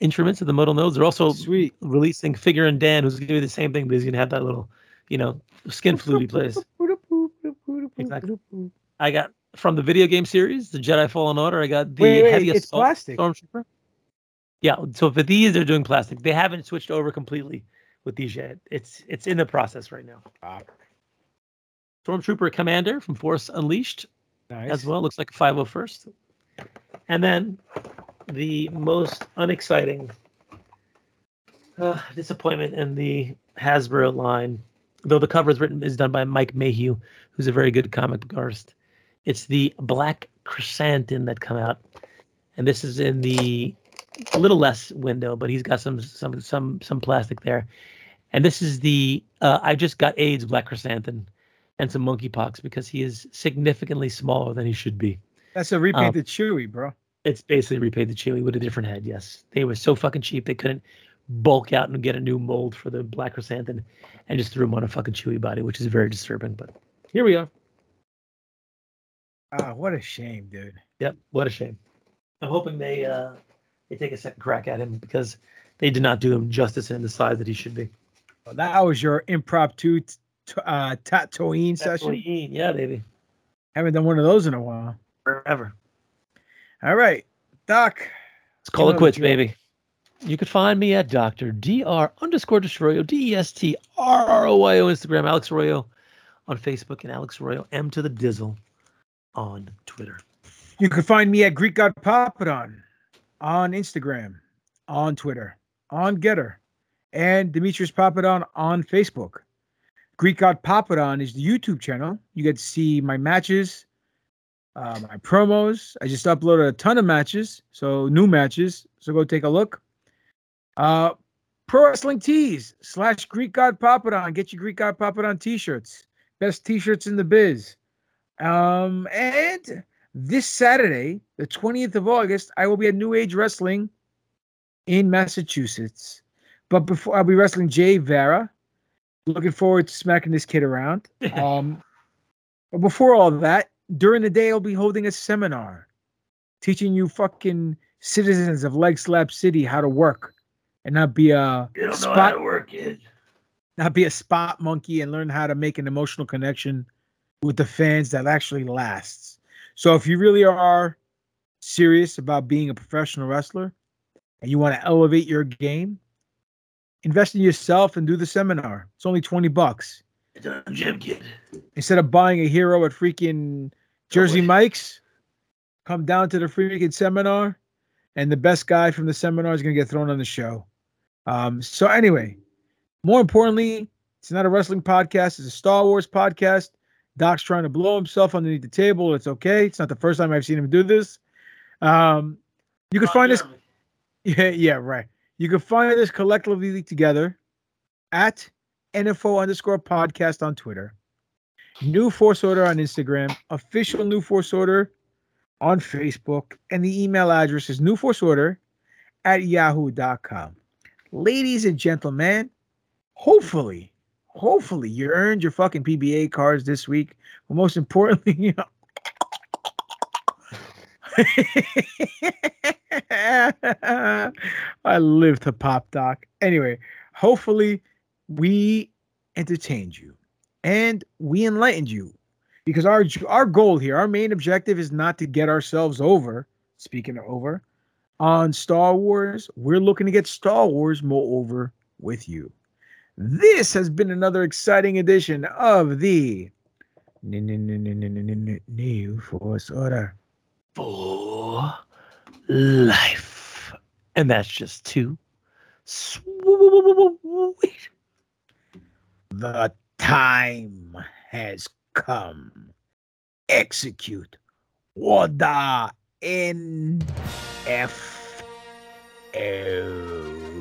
instruments of the Modal Nodes. They're also Sweet. releasing Figrin D'an, who's going to do the same thing, but he's going to have that little, you know, skin flute he plays. Exactly. I got from the video game series, the Jedi Fallen Order. I got the Wait, wait, heavy it's assault plastic. stormtrooper. Yeah, so for these, they're doing plastic. They haven't switched over completely with these yet. It's it's in the process right now. Stormtrooper Commander from Force Unleashed Nice. as well. Looks like a 501st. And then the most unexciting uh, disappointment in the Hasbro line, though the cover is written is done by Mike Mayhew, who's a very good comic book artist. It's the Black Krrsantan that come out, and this is in the a little less window, but he's got some some some some plastic there. And this is the uh, I just got AIDS Black Krrsantan and some monkeypox because he is significantly smaller than he should be. That's a Um, repainted Chewie, bro. It's basically repaid the Chewie with a different head. Yes, they were so fucking cheap they couldn't bulk out and get a new mold for the Black Krrsantan, and just threw him on a fucking Chewie body, which is very disturbing. But here we are. Ah, what a shame, dude. Yep, what a shame. I'm hoping they uh they take a second crack at him because they did not do him justice in the size that he should be. Well, that was your impromptu t- t- uh, Tatooine session. Tatooine, yeah, baby. Haven't done one of those in a while. Forever. All right, Doc. Let's call you it quits, drill. baby. You can find me at Dr. Dr. underscore Destroyo, D E S T R R O Y O, Instagram, Alex Arroyo on Facebook, and Alex Arroyo, M to the Dizzle on Twitter. You can find me at Greek God Papadon on Instagram, on Twitter, on Getter, and Demetrius Papadon on Facebook. Greek God Papadon is the YouTube channel. You get to see my matches, uh, my promos. I just uploaded a ton of matches, so new matches. So go take a look. Uh, Pro Wrestling Tees slash Greek God Papadon. Get your Greek God Papadon t-shirts. Best t-shirts in the biz. Um, and this Saturday, the 20th of August, I will be at New Age Wrestling in Massachusetts. But before I'll be wrestling Jay Vera. Looking forward to smacking this kid around. *laughs* Um, but before all that, during the day, I'll be holding a seminar teaching you fucking citizens of Leg Slap City how to work and not be a You don't know spot how to work it. not be a spot monkey and learn how to make an emotional connection with the fans that actually lasts. So if you really are serious about being a professional wrestler and you want to elevate your game, invest in yourself and do the seminar. It's only 20 bucks. It's a gym kid. Instead of buying a hero at freaking Jersey Mike's, come down to the freaking seminar and the best guy from the seminar is going to get thrown on the show. Um, so anyway, more importantly, it's not a wrestling podcast. It's a Star Wars podcast. Doc's trying to blow himself underneath the table. It's okay. It's not the first time I've seen him do this. Um, You can find us. *laughs* Yeah, yeah, right. You can find us collectively together at NFO underscore podcast on Twitter, New Force Order on Instagram, official New Force Order on Facebook, and the email address is newforceorder at yahoo.com. Ladies and gentlemen, hopefully, hopefully you earned your fucking PBA cards this week. But most importantly, *laughs* you know, *laughs* I live to pop doc. Anyway, hopefully we entertained you and we enlightened you because our our goal here, our main objective is not to get ourselves over. Speaking of over, on Star Wars, we're looking to get Star Wars more over with you. This has been another exciting edition of the New Force Order for life. And that's just two. Sweet. The time has come. Execute order in F O.